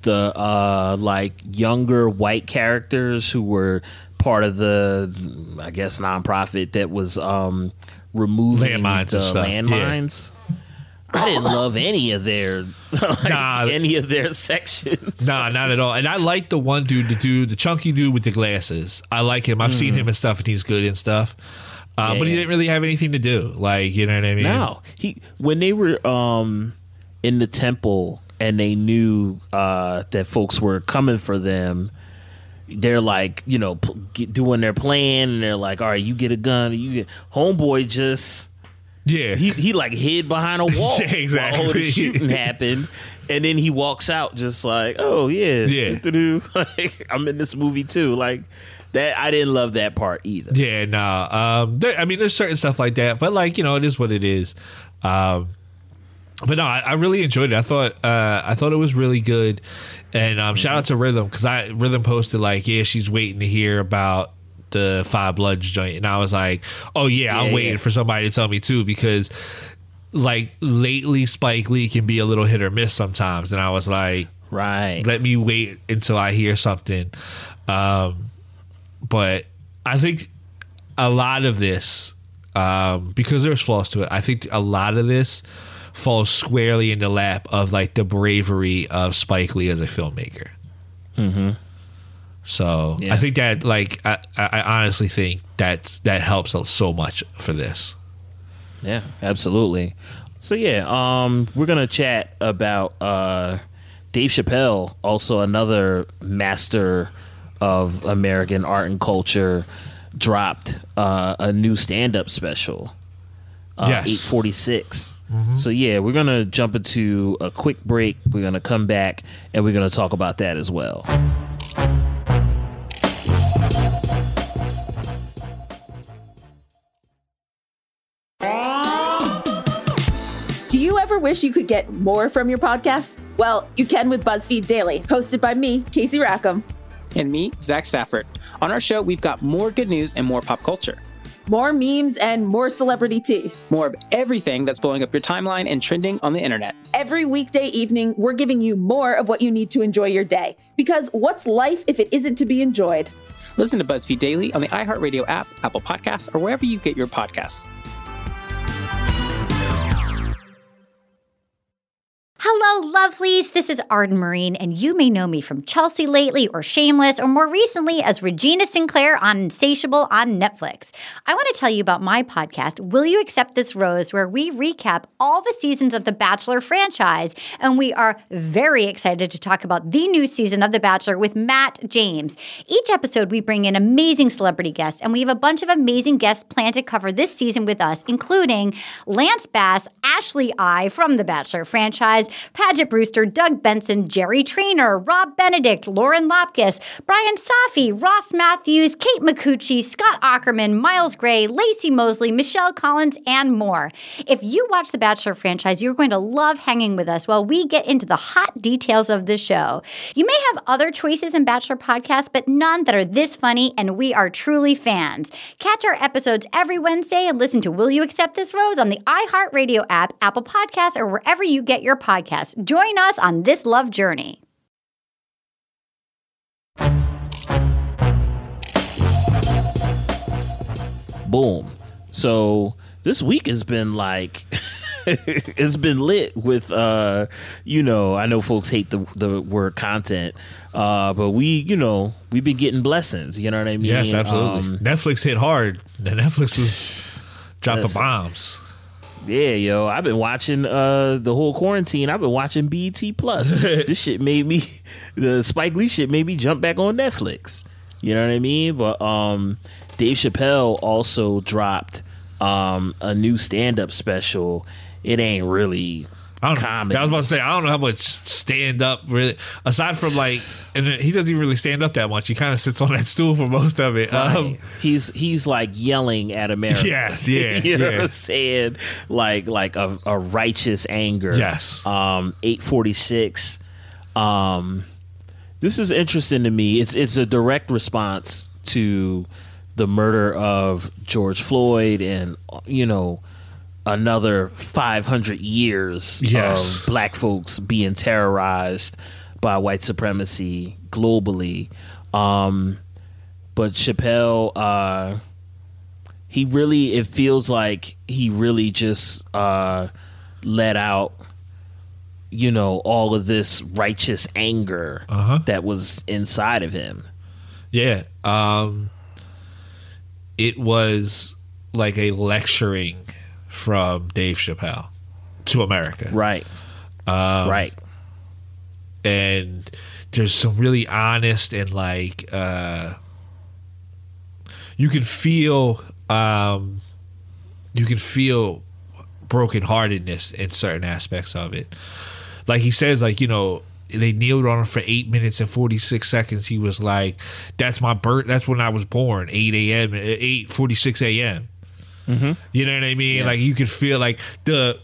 S6: the uh like younger white characters who were part of the I guess nonprofit that was um removing
S7: Landmines
S6: the
S7: and stuff, yeah.
S6: landmines. I didn't love any of their like,
S7: Nah.
S6: any of their sections.
S7: Nah, not at all. And I like the one dude, the dude, the chunky dude with the glasses. I like him. I've seen him and stuff, and he's good and stuff. Uh,
S6: Yeah,
S7: but he didn't really have anything to do. Like, you know what I mean?
S6: No, he when they were um in the temple and they knew uh that folks were coming for them. They're like, you know, p- doing their plan, and they're like, "All right, you get a gun." You get homeboy just
S7: Yeah.
S6: he he like hid behind a wall.
S7: Yeah, exactly.
S6: While all the shooting happened, and then he walks out just like, "Oh yeah,
S7: Yeah.
S6: doo-doo-doo." Like, I'm in this movie too." Like that, I didn't love that part either.
S7: Yeah, nah. Um, there, I mean, there's certain stuff like that, but like you know, it is what it is. Um, but no, I, I really enjoyed it. I thought uh, I thought it was really good, and um, shout out to Rhythm because I Rhythm posted like, yeah, she's waiting to hear about the Five Bloods joint, and I was like, oh yeah, I'm waiting
S6: yeah.
S7: for somebody to tell me too because like lately Spike Lee can be a little hit or miss sometimes, and I was like,
S6: Right.
S7: let me wait until I hear something. Um, but I think a lot of this, um, because there's flaws to it, I think a lot of this falls squarely in the lap of like the bravery of Spike Lee as a filmmaker.
S6: Mm-hmm.
S7: So
S6: Yeah.
S7: I think that like I, I honestly think that that helps out so much for this.
S6: Yeah, absolutely. So yeah, um, we're gonna chat about uh, Dave Chappelle, also another master of American art and culture, dropped uh, a new stand-up special. Uh,
S7: Yes.
S6: eight forty Mm-hmm. So yeah, we're gonna jump into a quick break. We're gonna come back and we're gonna talk about that as well.
S9: Do you ever wish you could get more from your podcast? Well, you can with BuzzFeed Daily, hosted by me, Casey Rackham.
S10: And me, Zach Stafford. On our show, we've got more good news and more pop culture.
S9: More memes and more celebrity tea.
S10: More of everything that's blowing up your timeline and trending on the internet.
S9: Every weekday evening, we're giving you more of what you need to enjoy your day. Because what's life if it isn't to be enjoyed?
S10: Listen to BuzzFeed Daily on the iHeartRadio app, Apple Podcasts, or wherever you get your podcasts.
S11: Hello, lovelies. This is Arden Myrin, and you may know me from Chelsea lately, or Shameless, or more recently as Regina Sinclair on Insatiable on Netflix. I want to tell you about my podcast, Will You Accept This Rose, where we recap all the seasons of the Bachelor franchise, and we are very excited to talk about the new season of The Bachelor with Matt James. Each episode, we bring in amazing celebrity guests, and we have a bunch of amazing guests planned to cover this season with us, including Lance Bass, Ashley I from the Bachelor franchise. Paget Brewster, Doug Benson, Jerry Trainor, Rob Benedict, Lauren Lapkus, Brian Safi, Ross Mathews, Kate Micucci, Scott Aukerman, Miles Gray, Lacey Mosley, Michelle Collins, and more. If you watch the Bachelor franchise, you're going to love hanging with us while we get into the hot details of the show. You may have other choices in Bachelor podcasts, but none that are this funny, and we are truly fans. Catch our episodes every Wednesday and listen to Will You Accept This Rose on the iHeartRadio app, Apple Podcasts, or wherever you get your podcasts podcast. Join us on this love journey.
S6: Boom. So this week has been like it's been lit with uh you know i know folks hate the the word content uh but we you know we've been getting blessings you know what i mean
S7: yes absolutely um, netflix hit hard the netflix was dropping bombs
S6: yeah, yo, I've been watching uh the whole quarantine. I've been watching BT Plus. this shit made me the Spike Lee shit made me jump back on Netflix. You know what I mean? But um Dave Chappelle also dropped um a new stand up special. It ain't really
S7: I don't comedy. Know. I was about to say I don't know how much stand up really aside from like and he doesn't even really stand up that much. He kind of sits on that stool for most of it.
S6: Right. Um, he's he's like yelling at America.
S7: Yes, yeah,
S6: you
S7: know
S6: yeah. what I'm saying? Like like a, a righteous anger.
S7: Yes.
S6: Um, eight forty six. Um, this is interesting to me. It's it's a direct response to the murder of George Floyd and you know another 500 years
S7: yes.
S6: of black folks being terrorized by white supremacy globally. Um, but Chappelle, uh, he really, it feels like he really just uh, let out, you know, all of this righteous anger
S7: uh-huh.
S6: that was inside of him.
S7: Yeah. Um, it was like a lecturing from Dave Chappelle to America.
S6: Right.
S7: Um,
S6: right.
S7: And there's some really honest and like uh, you can feel um, you can feel brokenheartedness in certain aspects of it. Like he says, like you know, they kneeled on him for eight minutes and 46 seconds. He was like, that's my birth. That's when I was born, 8 a.m., 8 46 a.m.
S6: Mm-hmm.
S7: You know what I mean? Yeah. Like you could feel like the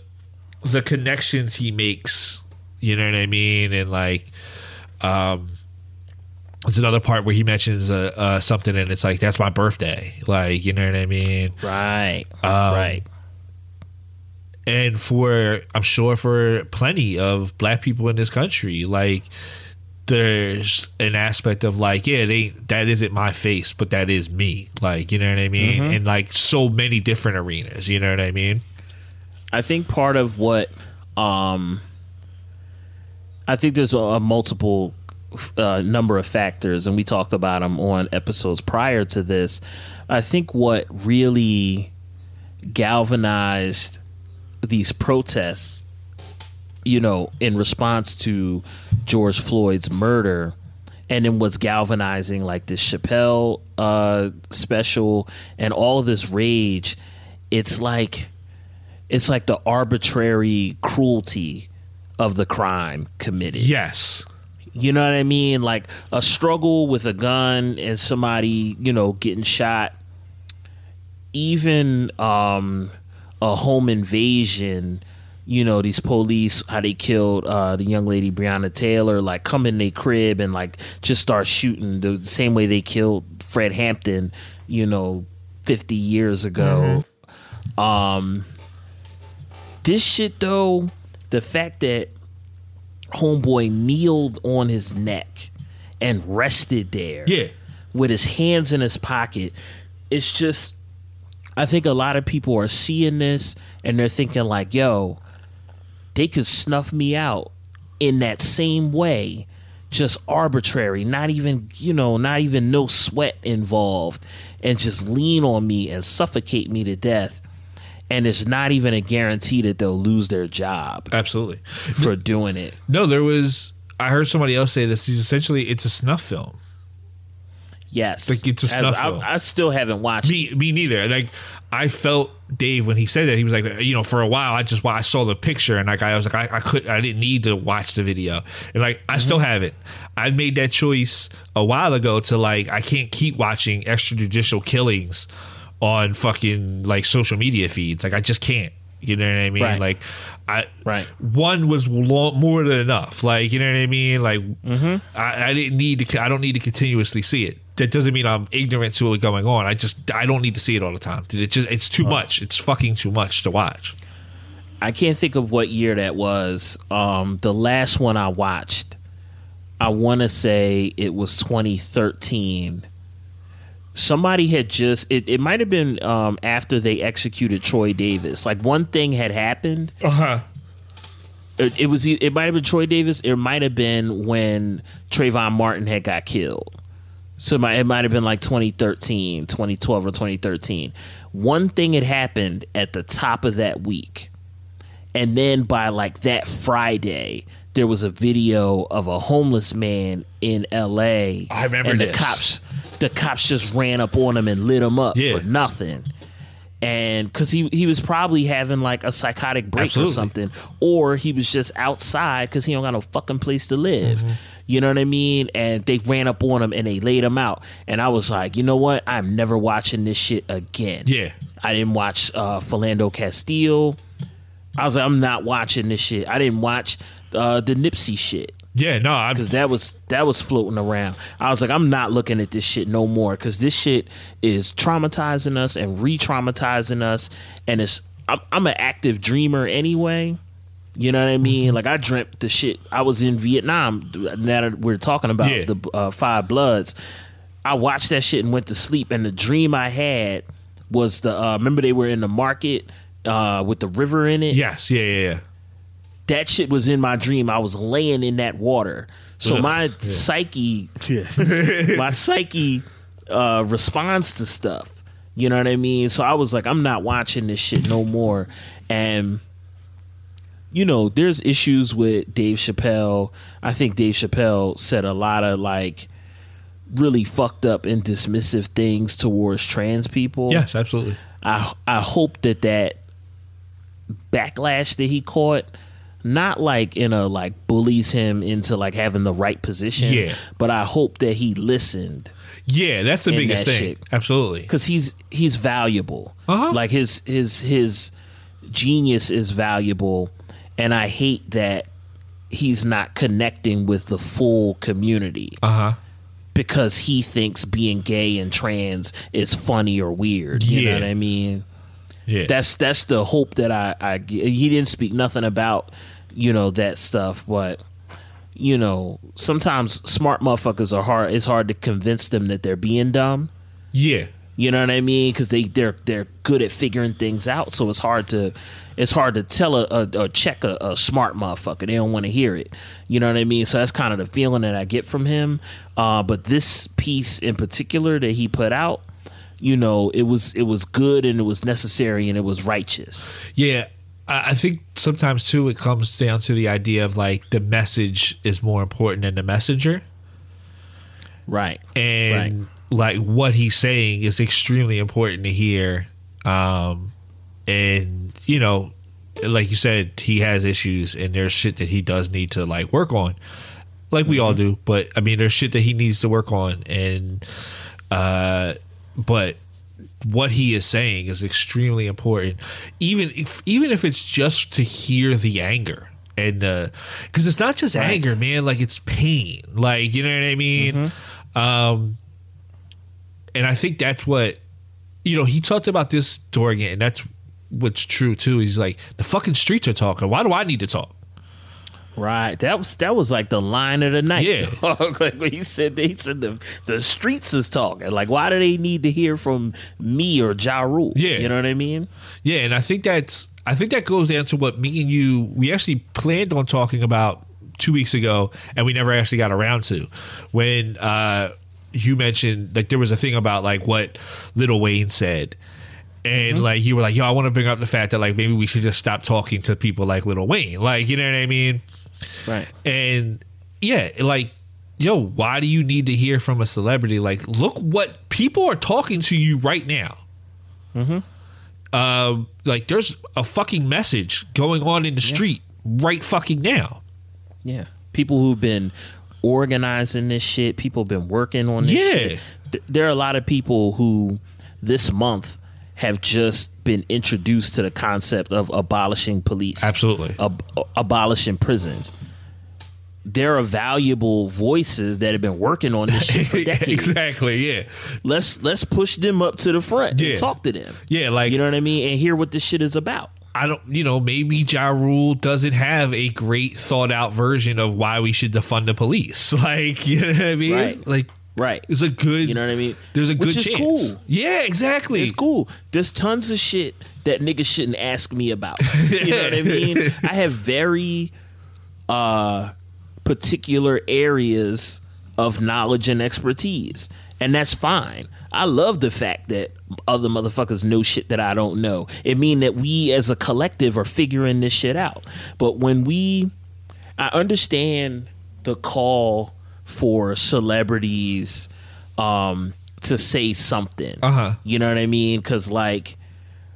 S7: the connections he makes. You know what I mean? And like, um, it's another part where he mentions uh, uh, something, and it's like that's my birthday. Like, you know what I mean?
S6: Right.
S7: Um,
S6: right.
S7: And for I'm sure for plenty of black people in this country, like there's an aspect of like, yeah, they that isn't my face, but that is me. Like, you know what I mean?
S6: Mhm.
S7: In like so many different arenas, you know what I mean?
S6: I think part of what um I think there's a, a multiple uh, number of factors, and we talked about them on episodes prior to this. I think what really galvanized these protests, you know, in response to George Floyd's murder, and then what's galvanizing like this Chappelle uh, special and all of this rage, it's like it's like the arbitrary cruelty of the crime committed.
S7: Yes.
S6: You know what I mean? Like a struggle with a gun and somebody, you know, getting shot. Even um, a home invasion you know these police how they killed uh, the young lady Breonna Taylor, like come in their crib and like just start shooting the same way they killed Fred Hampton, you know, fifty years ago. Um, this shit though, the fact that homeboy kneeled on his neck and rested there,
S7: Yeah.
S6: with his hands in his pocket, it's just. I think a lot of people are seeing this and they're thinking like, "Yo, they could snuff me out in that same way." Just arbitrary, not even, you know, not even no sweat involved, and just lean on me and suffocate me to death. And it's not even a guarantee that they'll lose their job
S7: Absolutely.
S6: for doing it.
S7: No, there was. I heard somebody else say this. Is essentially, it's a snuff film.
S6: Yes,
S7: Like, it's a
S6: As-
S7: snuff
S6: I,
S7: film.
S6: I still haven't watched.
S7: Me, me neither. Like I felt Dave when he said that he was like, you know, for a while I just I saw the picture and like I was like I, I could I didn't need to watch the video and like I still
S6: Mm-hmm.
S7: haven't. I made that choice a while ago to like I can't keep watching extrajudicial killings on fucking like social media feeds. Like I just can't. You know what I mean?
S6: Right.
S7: Like I
S6: right.
S7: one was lo- more than enough. Like you know what I mean? Like
S6: Mm-hmm.
S7: I, I didn't need to. I don't need to continuously see it. That doesn't mean I'm ignorant to what's going on. I just I don't need to see it all the time. It just it's too much. It's fucking too much to watch.
S6: I can't think of what year that was. Um, the last one I watched, I want to say it was 2013. Somebody had just it, it might have been um, after they executed Troy Davis. Like one thing had happened.
S7: Uh huh.
S6: It, it was it might have been Troy Davis. It might have been when Trayvon Martin had got killed. So it might, it might have been like 2013, 2012 or 2013. One thing had happened at the top of that week. And then by like that Friday, there was a video of a homeless man in LA.
S7: I remember
S6: and the
S7: this.
S6: cops the cops just ran up on him and lit him up
S7: Yeah.
S6: for nothing. And because he he was probably having like a psychotic break
S7: Absolutely.
S6: or something, or he was just outside because he don't got no fucking place to live.
S7: Mm-hmm.
S6: You know what I mean? And they ran up on him and they laid him out. And I was like, you know what? I'm never watching this shit again.
S7: Yeah.
S6: I didn't watch uh, Philando Castile. I was like, I'm not watching this shit. I didn't watch uh, the Nipsey shit
S7: Yeah. No.
S6: Because that was that was floating around. I was like, I'm not looking at this shit no more because this shit is traumatizing us and re-traumatizing us, and it's I'm, I'm an active dreamer anyway. You know what I mean?
S7: Mm-hmm.
S6: Like I dreamt the shit. I was in Vietnam. Now that we're talking about
S7: Yeah.
S6: the uh, Five Bloods, I watched that shit and went to sleep. And the dream I had was the uh, remember they were in the market uh, with the river in it
S7: yes. Yeah. Yeah. Yeah.
S6: That shit was in my dream. I was laying in that water. So my
S7: yeah.
S6: psyche, my psyche uh, responds to stuff. You know what I mean? So I was like, I'm not watching this shit no more. And you know, there's issues with Dave Chappelle. I think Dave Chappelle said a lot of like really fucked up and dismissive things towards trans people.
S7: Yes. Absolutely.
S6: I I hope that that backlash that he caught not like in a like bullies him into like having the right position
S7: Yeah.
S6: but I hope that he listened
S7: Yeah. That's the biggest
S6: that
S7: thing.
S6: shit.
S7: Absolutely.
S6: cuz he's he's valuable
S7: Uh-huh.
S6: like his his his genius is valuable and I hate that he's not connecting with the full community
S7: Uh huh.
S6: because he thinks being gay and trans is funny or weird you
S7: Yeah.
S6: know what I mean
S7: Yeah.
S6: that's that's the hope that I, I he didn't speak nothing about you know that stuff but you know sometimes smart motherfuckers are hard it's hard to convince them that they're being dumb.
S7: Yeah.
S6: you know what I mean? Because they they're they're good at figuring things out so it's hard to it's hard to tell a, a, a check a, a smart motherfucker. They don't want to hear it. You know what I mean? So that's kind of the feeling that I get from him. Uh, but this piece in particular that he put out you know it was it was good and it was necessary and it was righteous.
S7: Yeah, I think sometimes too it comes down to the idea of like the message is more important than the messenger,
S6: right
S7: and like what he's saying is extremely important to hear. Um, and you know, like you said, he has issues, and there's shit that he does need to like work on, like we all do. But I mean, there's shit that he needs to work on, and uh, but what he is saying is extremely important, even if even if it's just to hear the anger and because it's not just
S6: Right.
S7: anger, man. Like it's pain. Like you know what I mean. Um, and I think that's what you know. He talked about this during it, and that's what's true too. He's like the fucking streets are talking. Why do I need to talk?
S6: Right. That was that was like the line of the night.
S7: Yeah.
S6: like when he said he said the the streets is talking. Like why do they need to hear from me or Ja Rule?
S7: Yeah.
S6: You know what I mean?
S7: Yeah, and I think that's I think that goes down to what me and you we actually planned on talking about two weeks ago, and we never actually got around to when uh, you mentioned like there was a thing about like what Lil Wayne said. And like you were like, yo, I want to bring up the fact that like maybe we should just stop talking to people like Lil Wayne, like you know what I mean?
S6: Right.
S7: And yeah, like, yo, why do you need to hear from a celebrity? Like, look what people are talking to you right now. Mm-hmm. Um, like, there's a fucking message going on in the street right fucking now.
S6: Yeah. People who've been organizing this shit, people have been working on this
S7: Yeah.
S6: shit. There are a lot of people who this month have just been introduced to the concept of abolishing police.
S7: Absolutely.
S6: Ab- abolishing prisons. There are valuable voices that have been working on this shit for decades.
S7: exactly. Yeah.
S6: Let's let's push them up to the front
S7: Yeah.
S6: and talk to them.
S7: Yeah. Like,
S6: You know what I mean? And hear what this shit is about.
S7: I don't, you know, maybe Ja Rule doesn't have a great thought out version of why we should defund the police. Like, you know what I mean?
S6: Right.
S7: Like,
S6: Right.
S7: it's a good,
S6: You know what I mean?
S7: there's a
S6: Which
S7: good
S6: is
S7: chance.
S6: cool.
S7: Yeah, exactly.
S6: It's cool. There's tons of shit that niggas shouldn't ask me about. You know what I mean? I have very uh particular areas of knowledge and expertise. And that's fine. I love the fact that other motherfuckers know shit that I don't know. It mean that we as a collective are figuring this shit out. But when we I understand the call for celebrities um to say something.
S7: Uh-huh.
S6: You know what I mean? Cuz like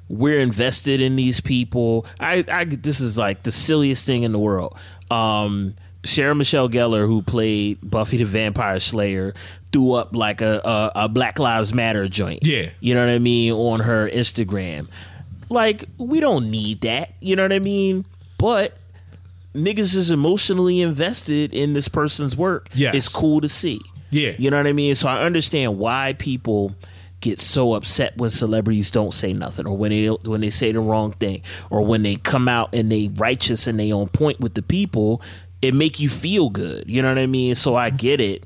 S6: we're invested in these people. I, I this is like the silliest thing in the world. Um Sarah Michelle Gellar, who played Buffy the Vampire Slayer, threw up like a, a, a Black Lives Matter joint.
S7: Yeah.
S6: You know what I mean? On her Instagram. Like, we don't need that. You know what I mean? But niggas is emotionally invested in this person's work.
S7: Yeah,
S6: It's cool to see.
S7: Yeah.
S6: You know what I mean? So I understand why people get so upset when celebrities don't say nothing or when they when they say the wrong thing or when they come out and they righteous and they on point with the people, it make you feel good. You know what I mean? So I get it.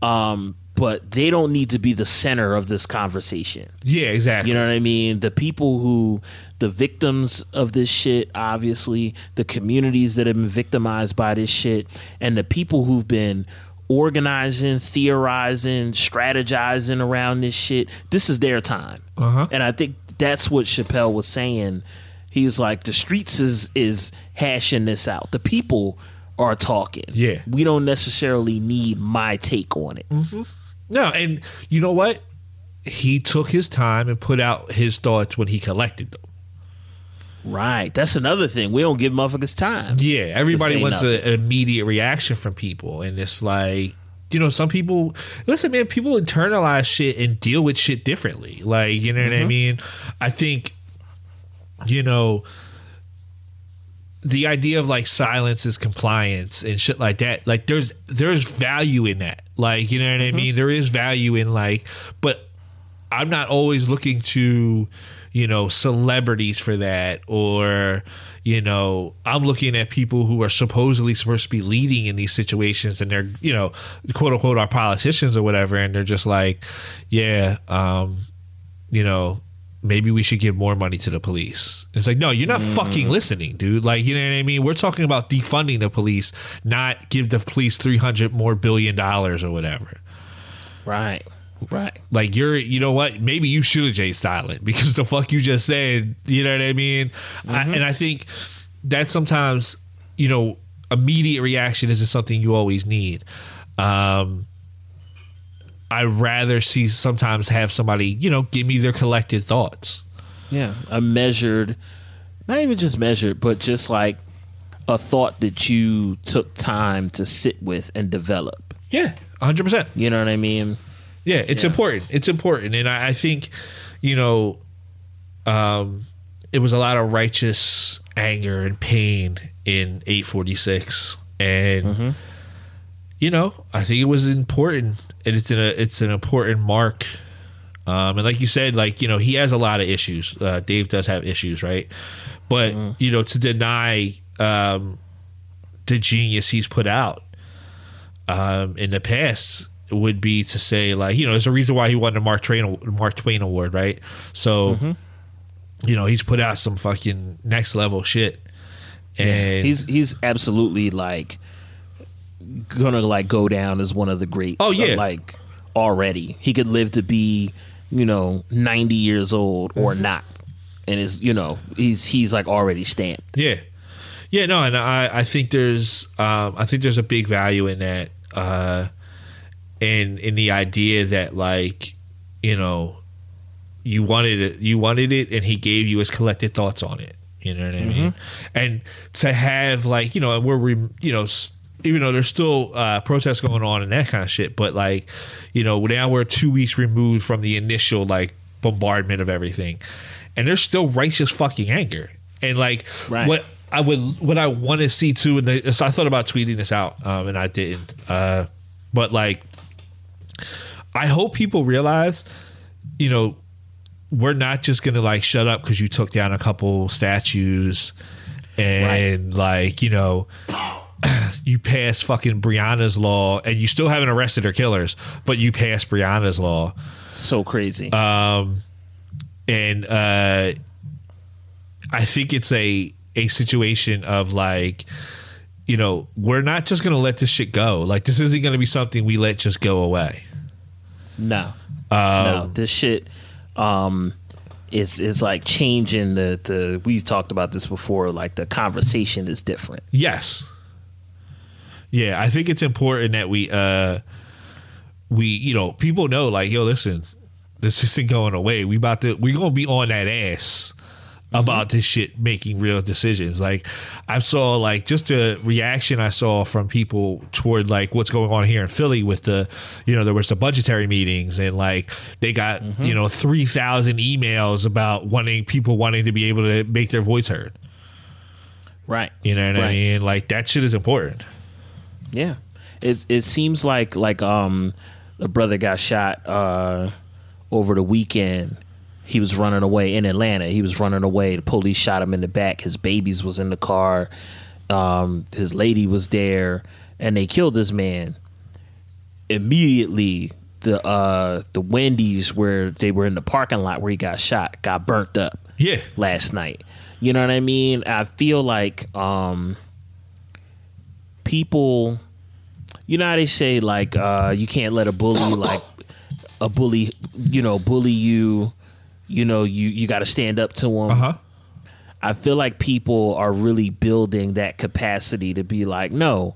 S6: Um but they don't need to be the center of this conversation.
S7: Yeah, exactly.
S6: You know what I mean? The people who, the victims of this shit, obviously, the communities that have been victimized by this shit, and the people who've been organizing, theorizing, strategizing around this shit, this is their time.
S7: Uh-huh.
S6: And I think that's what Chappelle was saying. He's like, the streets is is hashing this out. The people are talking.
S7: Yeah.
S6: We don't necessarily need my take on it.
S7: No, and you know what? He took his time and put out his thoughts when he collected them.
S6: Right. That's another thing. We don't give motherfuckers time.
S7: Yeah, everybody wants a, an immediate reaction from people, and it's like you know, some people listen, man. People internalize shit and deal with shit differently. Like you know what I mm-hmm. mean. I think you know the idea of like silence is compliance and shit like that. Like there's there's value in that. Like you know what I mm-hmm. mean. There is value in like, but I'm not always looking to, you know, celebrities for that or, you know, I'm looking at people who are supposedly supposed to be leading in these situations and they're, you know, quote unquote our politicians or whatever and they're just like, yeah, um, you know, maybe we should give more money to the police. It's like, no, you're not fucking listening, dude. Like, you know what I mean? We're talking about defunding the police, not give the police 300 more billion dollars or whatever.
S6: Right. Right.
S7: Like you're, you know what? Maybe you should have Jay silent because the fuck you just said. You know what I mean? I, and I think that sometimes, you know, immediate reaction isn't something you always need. Um, I'd rather see sometimes have somebody, you know, give me their collected thoughts.
S6: Yeah. A measured, not even just measured, but just like a thought that you took time to sit with and develop.
S7: Yeah, hundred percent.
S6: You know what I mean?
S7: Yeah, it's
S6: Yeah.
S7: important. It's important, and I, I think, you know, um, it was a lot of righteous anger and pain in 846, and
S6: Mm-hmm.
S7: you know, I think it was important, and it's an it's an important mark. Um, and like you said, like you know, he has a lot of issues. Uh, Dave does have issues, right? But
S6: Mm-hmm.
S7: you know, to deny um, the genius he's put out um, in the past would be to say like you know there's a reason why he won the Mark Twain Mark Twain award, right? So
S6: Mm-hmm.
S7: you know he's put out some fucking next level shit, and
S6: he's he's absolutely like gonna like go down as one of the greats.
S7: Oh, yeah.
S6: like already he could live to be you know ninety years old or
S7: Mm-hmm.
S6: not, and is you know he's he's like already stamped.
S7: Yeah, yeah, no, and I I think there's um I think there's a big value in that uh in in the idea that like you know you wanted it you wanted it and he gave you his collected thoughts on it. You know what I mean? And to have like you know where we're you know. Even though there's still uh, protests going on and that kind of shit, but like, you know, now we're two weeks removed from the initial like bombardment of everything, and there's still righteous fucking anger. And like,
S6: Right.
S7: what I would what I want to see too, and the, so I thought about tweeting this out, um, and I didn't. Uh, but like, I hope people realize, you know, we're not just gonna like shut up because you took down a couple statues, and like you know. You passed fucking Breonna's law, and you still haven't arrested her killers, but you passed Breonna's law.
S6: So crazy.
S7: Um, and uh, I think it's a a situation of like, you know, we're not just gonna let this shit go. Like, this isn't gonna be something we let just go away.
S6: No,
S7: Um,
S6: no, this shit um, is is like changing the the. We've talked about this before. Like the conversation is different.
S7: Yes. Yeah, I think it's important that we uh we you know, people know like, yo, listen, this isn't going away. We about to we gonna be on that ass about this shit making real decisions. Like I saw like just a reaction I saw from people toward like what's going on here in Philly with the you know, there was the budgetary meetings and like they got, you know, three thousand emails about wanting people wanting to be able to make their voice heard.
S6: Right.
S7: You know what I mean? Like that shit is important.
S6: Yeah. It it seems like like um a brother got shot uh over the weekend. He was running away in Atlanta. He was running away. The police shot him in the back. His babies was in the car. Um his lady was there and they killed this man. Immediately the uh the Wendy's where they were in the parking lot where he got shot got burnt up.
S7: Yeah.
S6: Last night. You know what I mean? I feel like um people you know how they say like uh you can't let a bully like a bully you know bully you you know you you got to stand up to them
S7: uh-huh.
S6: I feel like people are really building that capacity to be like no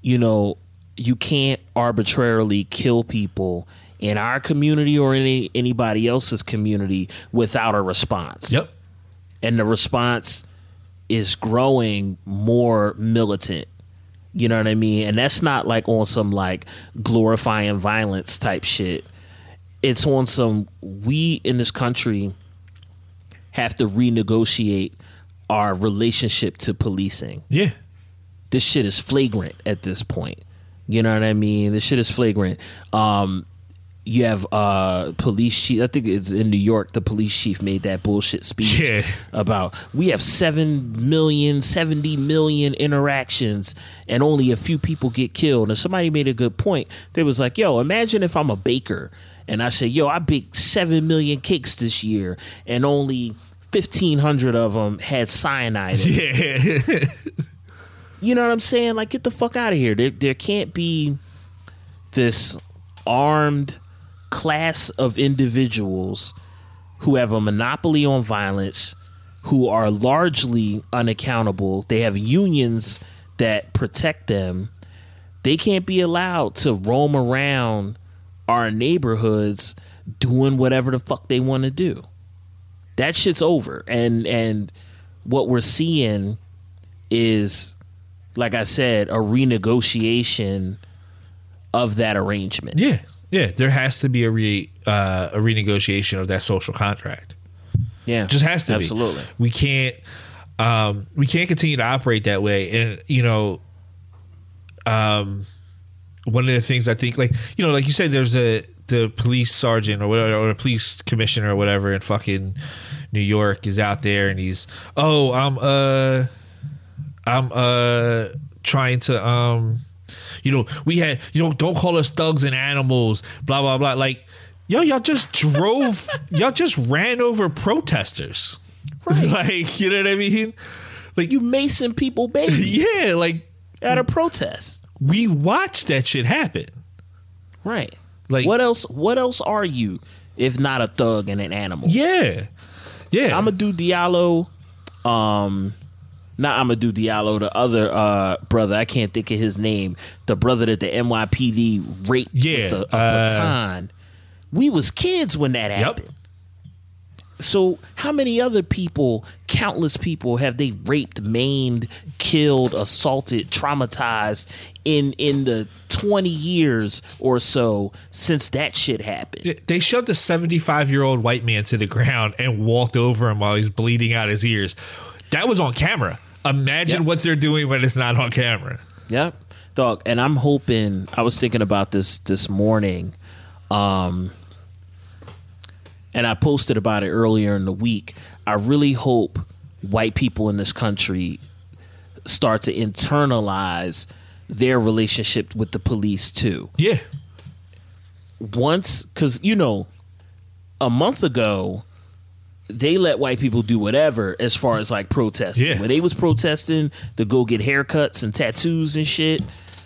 S6: you know you can't arbitrarily kill people in our community or in any, anybody else's community without a response.
S7: Yep.
S6: And the response is growing more militant. You know what I mean? And that's not like on some like glorifying violence type shit. It's on some we in this country have to renegotiate our relationship to policing.
S7: Yeah.
S6: This shit is flagrant at this point. You know what I mean? This shit is flagrant. Um you have uh police chief I think it's in New York the police chief made that bullshit speech
S7: Yeah.
S6: about we have 7 million 70 million interactions and only a few people get killed and somebody made a good point they was like yo imagine if I'm a baker and I said, yo I baked 7 million cakes this year and only 1500 of them had cyanide in it.
S7: Yeah.
S6: You know what I'm saying? Like, get the fuck out of here. There, there can't be this armed class of individuals who have a monopoly on violence, who are largely unaccountable. They have unions that protect them. They can't be allowed to roam around our neighborhoods doing whatever the fuck they want to do. That shit's over. And and what we're seeing is like I said, a renegotiation of that arrangement.
S7: Yeah. Yeah, there has to be a re uh, a renegotiation of that social contract.
S6: Yeah,
S7: just has to
S6: absolutely.
S7: be. Absolutely. We can't um, we can't continue to operate that way. And you know, um, one of the things I think, like you know, like you said, there's a the police sergeant or whatever, or a police commissioner or whatever in fucking New York is out there, and he's oh, I'm uh, I'm uh trying to um, you know, we had you know, don't call us thugs and animals, blah blah blah, like. Yo, y'all just drove, y'all just ran over protesters. Right. Like, you know what I mean? Like
S6: you Mason people baby.
S7: yeah, like
S6: at a protest.
S7: We watched that shit happen.
S6: Right. Like what else what else are you if not a thug and an animal?
S7: Yeah. Yeah.
S6: I'm gonna do Diallo, um not do Diallo, the other uh, brother, I can't think of his name. The brother that the NYPD raped
S7: yeah,
S6: with a, a
S7: uh,
S6: baton. We was kids when that happened. So, how many other people, countless people, have they raped, maimed, killed, assaulted, traumatized in in the twenty years or so since that shit happened?
S7: They shoved a seventy-five year old white man to the ground and walked over him while he's bleeding out his ears. That was on camera. Imagine yep. what they're doing when it's not on camera.
S6: Yep, dog. And I'm hoping. I was thinking about this this morning. Um, and I posted about it earlier in the week. I really hope white people in this country start to internalize their relationship with the police too.
S7: Yeah.
S6: Once, because you know, a month ago, they let white people do whatever as far as like protesting.
S7: Yeah.
S6: When they was protesting to go get haircuts and tattoos and shit,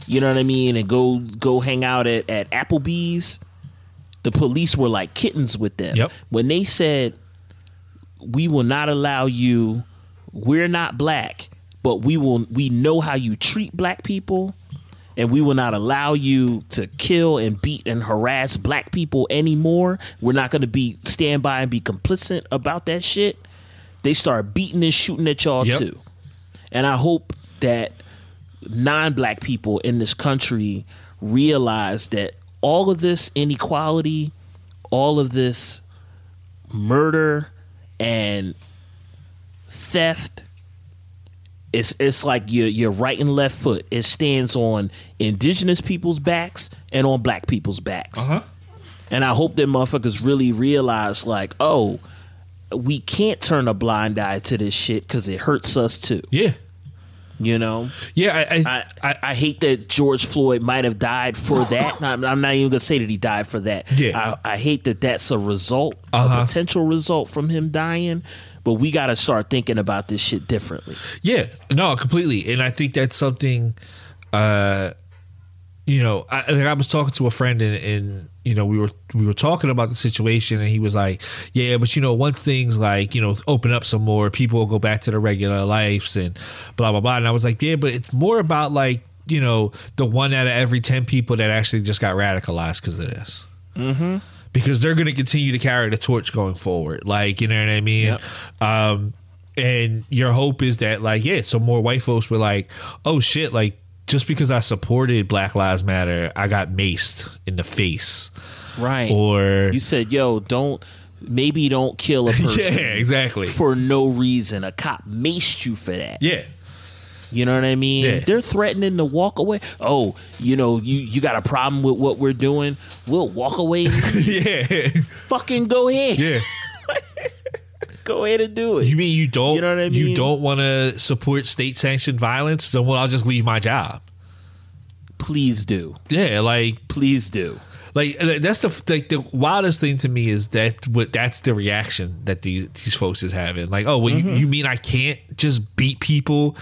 S6: you know what I mean, and go go hang out at, at Applebee's the police were like kittens with them.
S7: Yep.
S6: When they said, "We will not allow you. We're not black, but we will. We know how you treat black people." and we will not allow you to kill and beat and harass black people anymore. We're not going to be stand by and be complicit about that shit. They start beating and shooting at y'all
S7: Yep.
S6: too. And I hope that non-black people in this country realize that all of this inequality, all of this murder and theft it's it's like your your right and left foot. It stands on indigenous people's backs and on black people's backs.
S7: Uh-huh.
S6: And I hope that motherfuckers really realize like, oh, we can't turn a blind eye to this shit because it hurts us too.
S7: Yeah.
S6: You know?
S7: Yeah, I
S6: I, I, I hate that George Floyd might have died for that. I'm, I'm not even gonna say that he died for that.
S7: Yeah.
S6: I, I hate that that's a result,
S7: Uh-huh.
S6: a potential result from him dying. But we got to start thinking about this shit differently.
S7: Yeah, no, completely. And I think that's something, uh, you know, I, like I was talking to a friend and, and, you know, we were, we were talking about the situation and he was like, yeah, but you know, once things like, you know, open up some more, people will go back to their regular lives and blah, blah, blah. And I was like, yeah, but it's more about like, you know, the one out of every 10 people that actually just got radicalized because of this.
S6: Mm-hmm.
S7: because they're going to continue to carry the torch going forward. Like, you know what I mean? Um, and your hope is that, like, yeah, so more white folks were like, oh shit, like, just because I supported Black Lives Matter, I got maced in the face.
S6: Right.
S7: Or
S6: you said, yo, don't maybe don't kill a person.
S7: Yeah, exactly.
S6: For no reason. A cop maced you for that.
S7: Yeah.
S6: You know what I mean?
S7: Yeah.
S6: They're threatening to walk away. Oh, you know, you you got a problem with what we're doing? We'll walk away.
S7: yeah.
S6: Fucking go ahead.
S7: Yeah.
S6: Go ahead and do it.
S7: You mean you don't
S6: You know what I mean?
S7: you don't want to support state sanctioned violence? Then well, I'll just leave my job.
S6: Please do.
S7: Yeah, like
S6: please do.
S7: Like uh, that's the like the wildest thing to me is that what that's the reaction that these these folks is having. Like, oh, well, you,
S6: Mhm.
S7: you mean I can't just beat people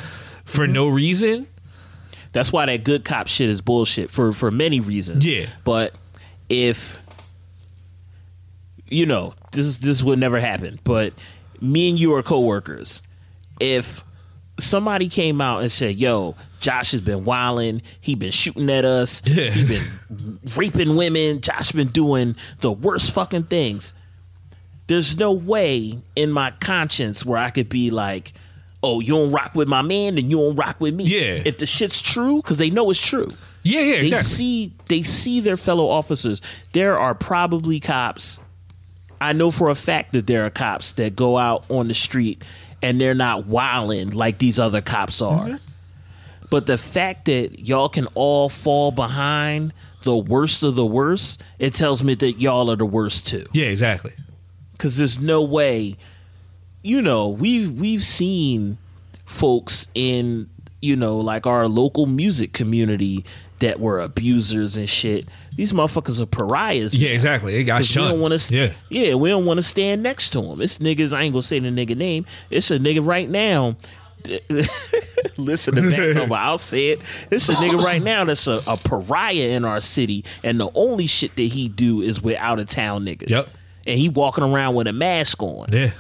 S7: for no reason?
S6: That's why that good cop shit is bullshit for for many reasons.
S7: Yeah.
S6: But if you know, this this would never happen, but me and you are coworkers. If somebody came out and said, "Yo, Josh has been wilding. He been shooting at us. He been raping women. Josh been doing the worst fucking things." There's no way in my conscience where I could be like, "Oh, you don't rock with my man, then you don't rock with me."
S7: Yeah.
S6: If the shit's true, because they know it's true.
S7: Yeah, yeah,
S6: They
S7: exactly.
S6: see they see their fellow officers. There are probably cops. I know for a fact that there are cops that go out on the street and they're not wilding like these other cops are.
S7: Mm-hmm.
S6: But the fact that y'all can all fall behind the worst of the worst, it tells me that y'all are the worst too.
S7: Yeah, exactly.
S6: Because there's no way, you know, we've we've seen folks in you know like our local music community that were abusers and shit. These motherfuckers are pariahs.
S7: Yeah,
S6: now.
S7: exactly. They got
S6: We don't want to.
S7: Yeah.
S6: yeah, we don't want to stand next to them. It's niggas. I ain't gonna say the nigga name. It's a nigga right now. Listen to that about. I'll say it. It's a nigga right now that's a, a pariah in our city, and the only shit that he do is with out of town niggas.
S7: Yep.
S6: And he walking around with a mask on.
S7: Yeah.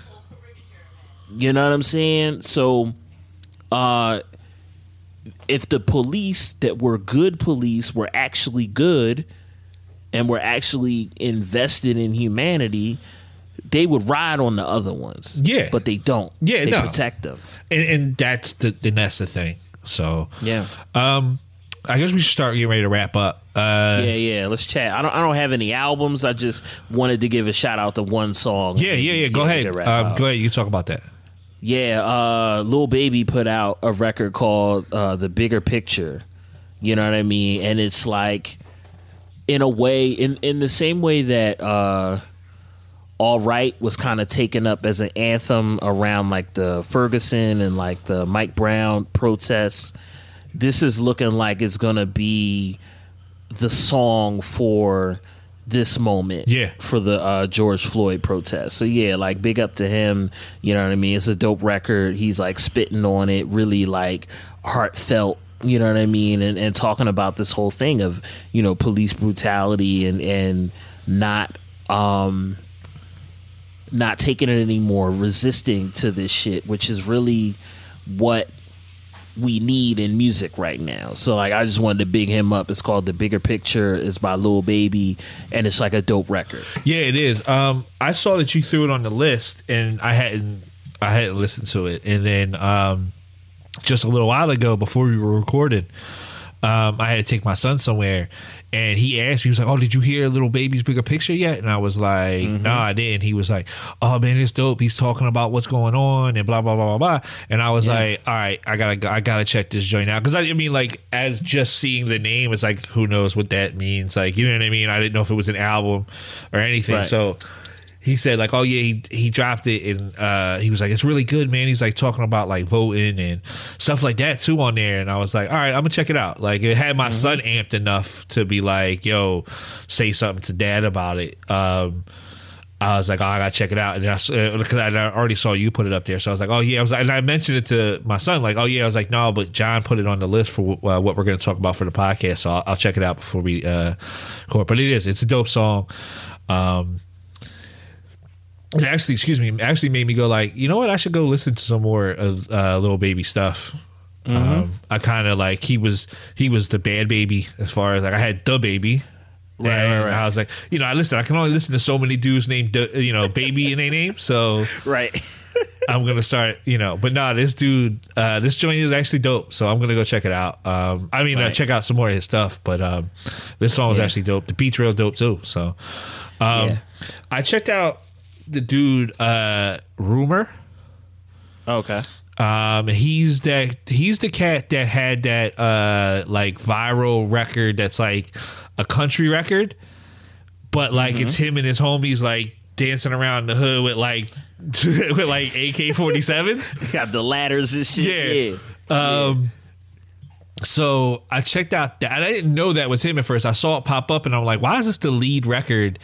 S6: You know what I'm saying? So, uh, if the police that were good police were actually good and were actually invested in humanity, they would ride on the other ones.
S7: Yeah.
S6: but they don't.
S7: Yeah,
S6: they
S7: no.
S6: protect them.
S7: And, and that's the and that's the thing. So
S6: Yeah.
S7: um, I guess we should start getting ready to wrap up. Uh,
S6: yeah, yeah. Let's chat. I don't. I don't have any albums. I just wanted to give a shout out to one song.
S7: yeah, yeah, yeah. Go ahead. Um, go ahead. You can talk about that.
S6: Yeah, uh Lil Baby put out a record called uh The Bigger Picture. You know what I mean? And it's like in a way in in the same way that uh All Right was kind of taken up as an anthem around like the Ferguson and like the Mike Brown protests. This is looking like it's going to be the song for this moment
S7: Yeah.
S6: for the uh, George Floyd protest. So yeah, like big up to him. You know what I mean? It's a dope record. He's like spitting on it, really like heartfelt. You know what I mean? And and talking about this whole thing of you know police brutality and and not um not taking it anymore, resisting to this shit, which is really what we need in music right now. So like I just wanted to big him up. It's called The Bigger Picture. It's by Lil Baby and it's like a dope record.
S7: Yeah, it is. Um, I saw that you threw it on the list, and I hadn't, I hadn't listened to it. And then, um, just a little while ago, before we were recording, um, I had to take my son somewhere, and he asked me, he was like, "Oh, did you hear Lil Baby's bigger picture yet?" And I was like, mm-hmm. "No, I didn't." He was like, "Oh man, it's dope. He's talking about what's going on and blah blah blah blah blah." And I was
S6: Yeah.
S7: like, "All right, I gotta, go- I gotta check this joint out." Because I, I mean, like, as just seeing the name, it's like, who knows what that means? Like, you know what I mean? I didn't know if it was an album or anything.
S6: Right.
S7: So he said like, oh yeah, he, he dropped it and uh, he was like, it's really good, man. He's like talking about like voting and stuff like that too on there. And I was like, all right, I'm gonna check it out. Like it had my son amped enough to be like, yo, say something to dad about it. Um, I was like, oh, I gotta check it out, and I s- uh, because I already saw you put it up there, so I was like, oh yeah, I was, and I mentioned it to my son, like, oh yeah, I was like, no, but John put it on the list for uh, what we're gonna talk about for the podcast, so I'll, I'll check it out before we uh, record. But it is, it's a dope song. Um, it actually, excuse me, actually made me go like, you know what? I should go listen to some more of uh, Lil Baby stuff. Um, I kind of like he was he was the bad baby as far as like I had the baby.
S6: Right,
S7: and
S6: right, right.
S7: I was like, you know, I listen. I can only listen to so many dudes named, you know, baby in a name. So
S6: Right.
S7: I'm gonna start, you know. But nah, this dude, uh, this joint is actually dope. So I'm gonna go check it out. Um, I mean, uh, check out some more of his stuff. But um, this song is
S6: Yeah.
S7: actually dope. The beat's real dope too. So um,
S6: Yeah.
S7: I checked out the dude, uh, RMR.
S6: Okay.
S7: Um, he's that he's the cat that had that uh like viral record that's like a country record, but like it's him and his homies like dancing around the hood with like with like AK forty sevens.
S6: Got the ladders and shit. Yeah.
S7: Um. So I checked out that. I didn't know that was him at first. I saw it pop up, and I'm like, "Why is this the lead record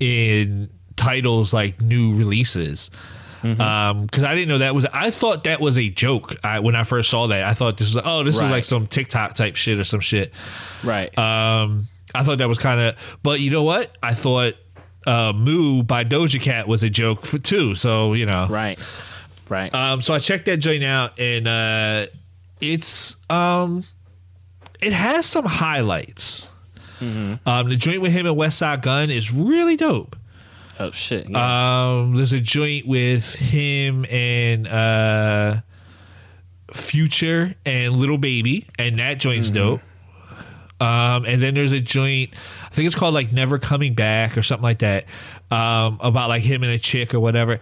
S7: in titles like new releases?" Um, because I didn't know that was. I thought that was a joke. I, when I first saw that, I thought this was oh, this is like some TikTok type shit or some shit.
S6: Right.
S7: Um, I thought that was kind of, but you know what? I thought uh, "Moo" by Doja Cat was a joke for too. So you know,
S6: right. Right.
S7: um, so I checked that joint out, and uh, it's um, it has some highlights.
S6: Mm-hmm.
S7: Um, the joint with him and Westside Gunn is really dope.
S6: Oh shit. Yeah.
S7: Um, there's a joint with him and uh, Future and Lil Baby, and that joint's
S6: Mm-hmm.
S7: dope. Um, and then there's a joint, I think it's called like Never Coming Back or something like that, um, about like him and a chick or whatever.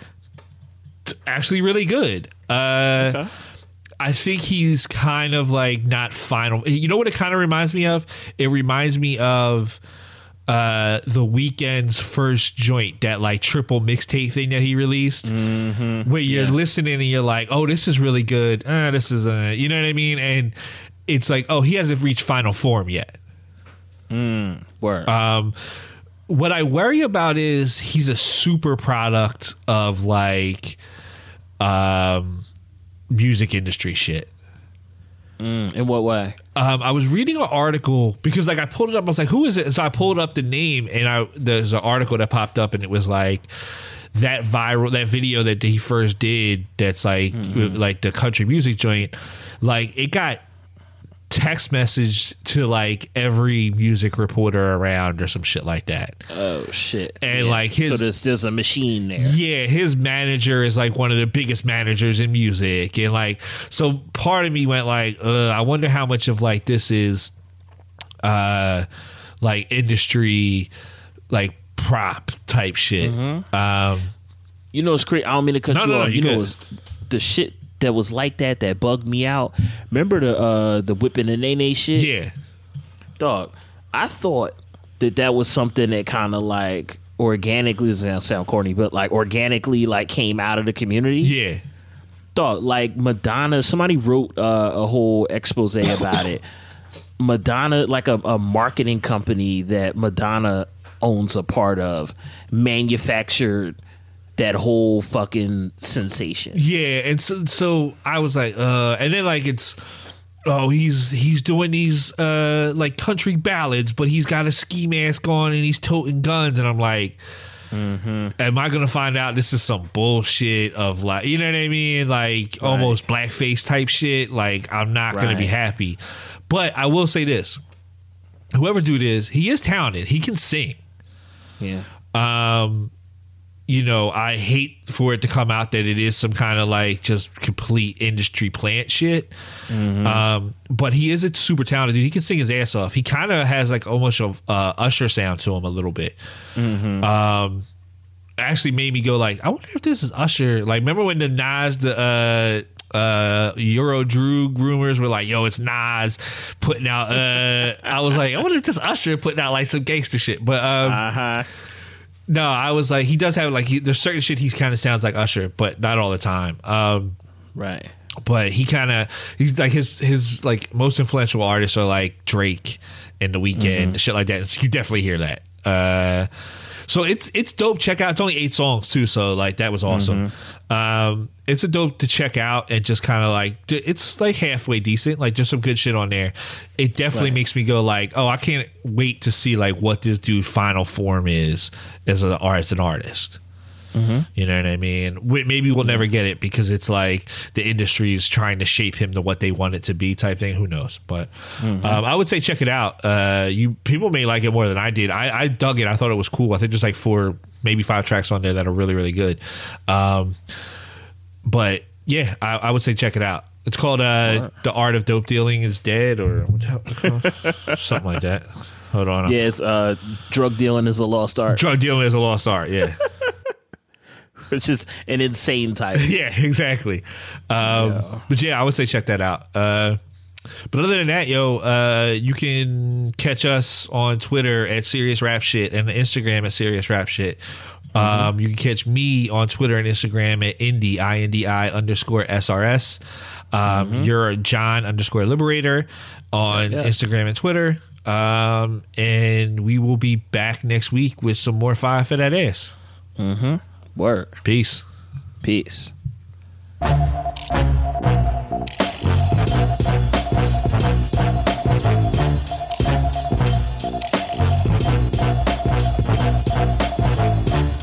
S7: It's actually really good. Uh, I think he's kind of like not final. You know what it kind of reminds me of? It reminds me of uh the Weeknd's first joint that like triple mixtape thing that he released. Where you're listening and you're like oh this is really good. Uh, this is uh you know what i mean? And it's like oh he hasn't reached final form yet.
S6: Mm, word.
S7: um what i worry about is he's a super product of like um music industry shit.
S6: Mm, in what way?
S7: Um, I was reading an article because like I pulled it up. I was like, "Who is it?" So I pulled up the name, and I there's an article that popped up, and it was like that viral that video that he first did. That's like like the country music joint. Like it got text message to like every music reporter around or some shit like that.
S6: Oh shit!
S7: And
S6: Yeah.
S7: like his
S6: so there's there's a machine there.
S7: yeah, his manager is like one of the biggest managers in music, and like so, part of me went like, uh, I wonder how much of like this is, uh, like industry, like prop type shit. Um,
S6: You know, it's crazy. I don't mean to cut
S7: No,
S6: you
S7: no, no,
S6: off.
S7: you
S6: you know, the shit that was like that that bugged me out. Remember the uh the whipping the Nae Nae shit?
S7: Yeah,
S6: dog. I thought that that was something that kind of like organically this sound sound corny, but like organically like came out of the community.
S7: Yeah,
S6: dog. Like Madonna, somebody wrote uh, a whole expose about it. Madonna, like a, a marketing company that Madonna owns a part of, manufactured that whole fucking sensation.
S7: yeah, and so so I was like, uh, and then like it's. Oh, he's he's doing these uh like country ballads, but he's got a ski mask on and he's toting guns, and I'm like, am I gonna find out this is some bullshit of like you know what I mean? Like almost blackface type shit. Like I'm not gonna be happy. But I will say this. Whoever dude is, he is talented. He can sing.
S6: Yeah.
S7: Um you know, I hate for it to come out that it is some kind of like just complete industry plant shit. Um, but he is a super talented dude. He can sing his ass off. He kind of has like almost a uh, Usher sound to him a little bit. Um, actually made me go like, I wonder if this is Usher. Like, remember when the Nas the uh uh Your Old Droog rumors were like, yo, it's Nas putting out uh I was like, I wonder if this Usher putting out like some gangster shit. But um
S6: uh-huh.
S7: No, I was like, he does have like he, there's certain shit he kind of sounds like Usher, but not all the time. Um
S6: Right.
S7: but he kind of he's like his his like most influential artists are like Drake and The Weeknd, shit like that. So you definitely hear that. Uh, so it's it's dope. Check out. It's only eight songs too, so like that was awesome. Um, it's a dope to check out and just kind of like it's like halfway decent. Like just some good shit on there. It definitely
S6: Right.
S7: makes me go like, oh, I can't wait to see like what this dude final form is as an artist. An artist. You know what I mean? We- Maybe we'll never get it because it's like the industry is trying to shape him to what they want it to be, type thing. Who knows? But um, I would say check it out. Uh, you people may like it more than I did. I, I dug it. I thought it was cool. I think there's like four, maybe five tracks on there that are really, really good. Um, but yeah, I, I would say check it out. It's called uh, "The Art of Dope Dealing Is Dead" or what the hell it's called? something like that. Hold on.
S6: Yeah, it's uh, drug dealing is a lost art,
S7: Drug dealing is a lost art. Yeah.
S6: which is an insane title.
S7: yeah, exactly. Um, But yeah, I would say check that out. Uh, but other than that, yo, uh, you can catch us on Twitter at Serious Rap Shit and Instagram at Serious Rap Shit. Um, you can catch me on Twitter and Instagram at Indy I N D I underscore SRS. Um, You're John underscore Liberator on
S6: Yeah.
S7: Instagram and Twitter. Um, and we will be back next week with some more Fire for That Ass.
S6: Mm-hmm. Word.
S7: Peace.
S6: Peace.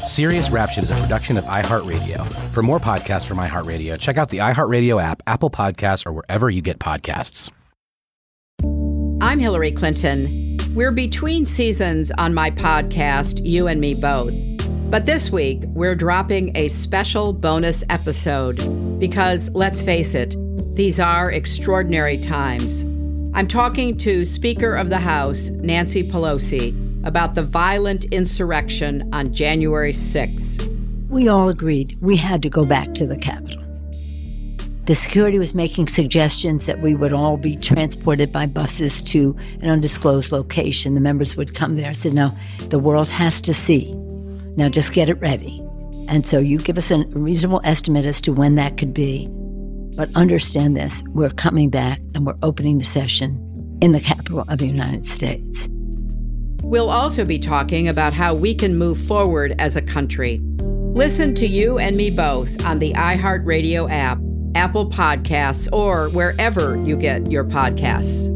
S4: Serious Rap Shit is a production of iHeartRadio. For more podcasts from iHeartRadio, check out the iHeartRadio app, Apple Podcasts, or wherever you get podcasts.
S12: I'm Hillary Clinton. We're between seasons on my podcast, You and Me Both. But this week, we're dropping a special bonus episode because, let's face it, these are extraordinary times. I'm talking to Speaker of the House, Nancy Pelosi, about the violent insurrection on January 6th.
S13: We all agreed we had to go back to the Capitol. The security was making suggestions that we would all be transported by buses to an undisclosed location. The members would come there. I said, No, the world has to see. Now just get it ready. And so you give us a reasonable estimate as to when that could be. But understand this we're coming back and we're opening the session in the Capitol of the United States.
S12: We'll also be talking about how we can move forward as a country. Listen to you and me both on the iHeartRadio app Apple Podcasts, or wherever you get your podcasts.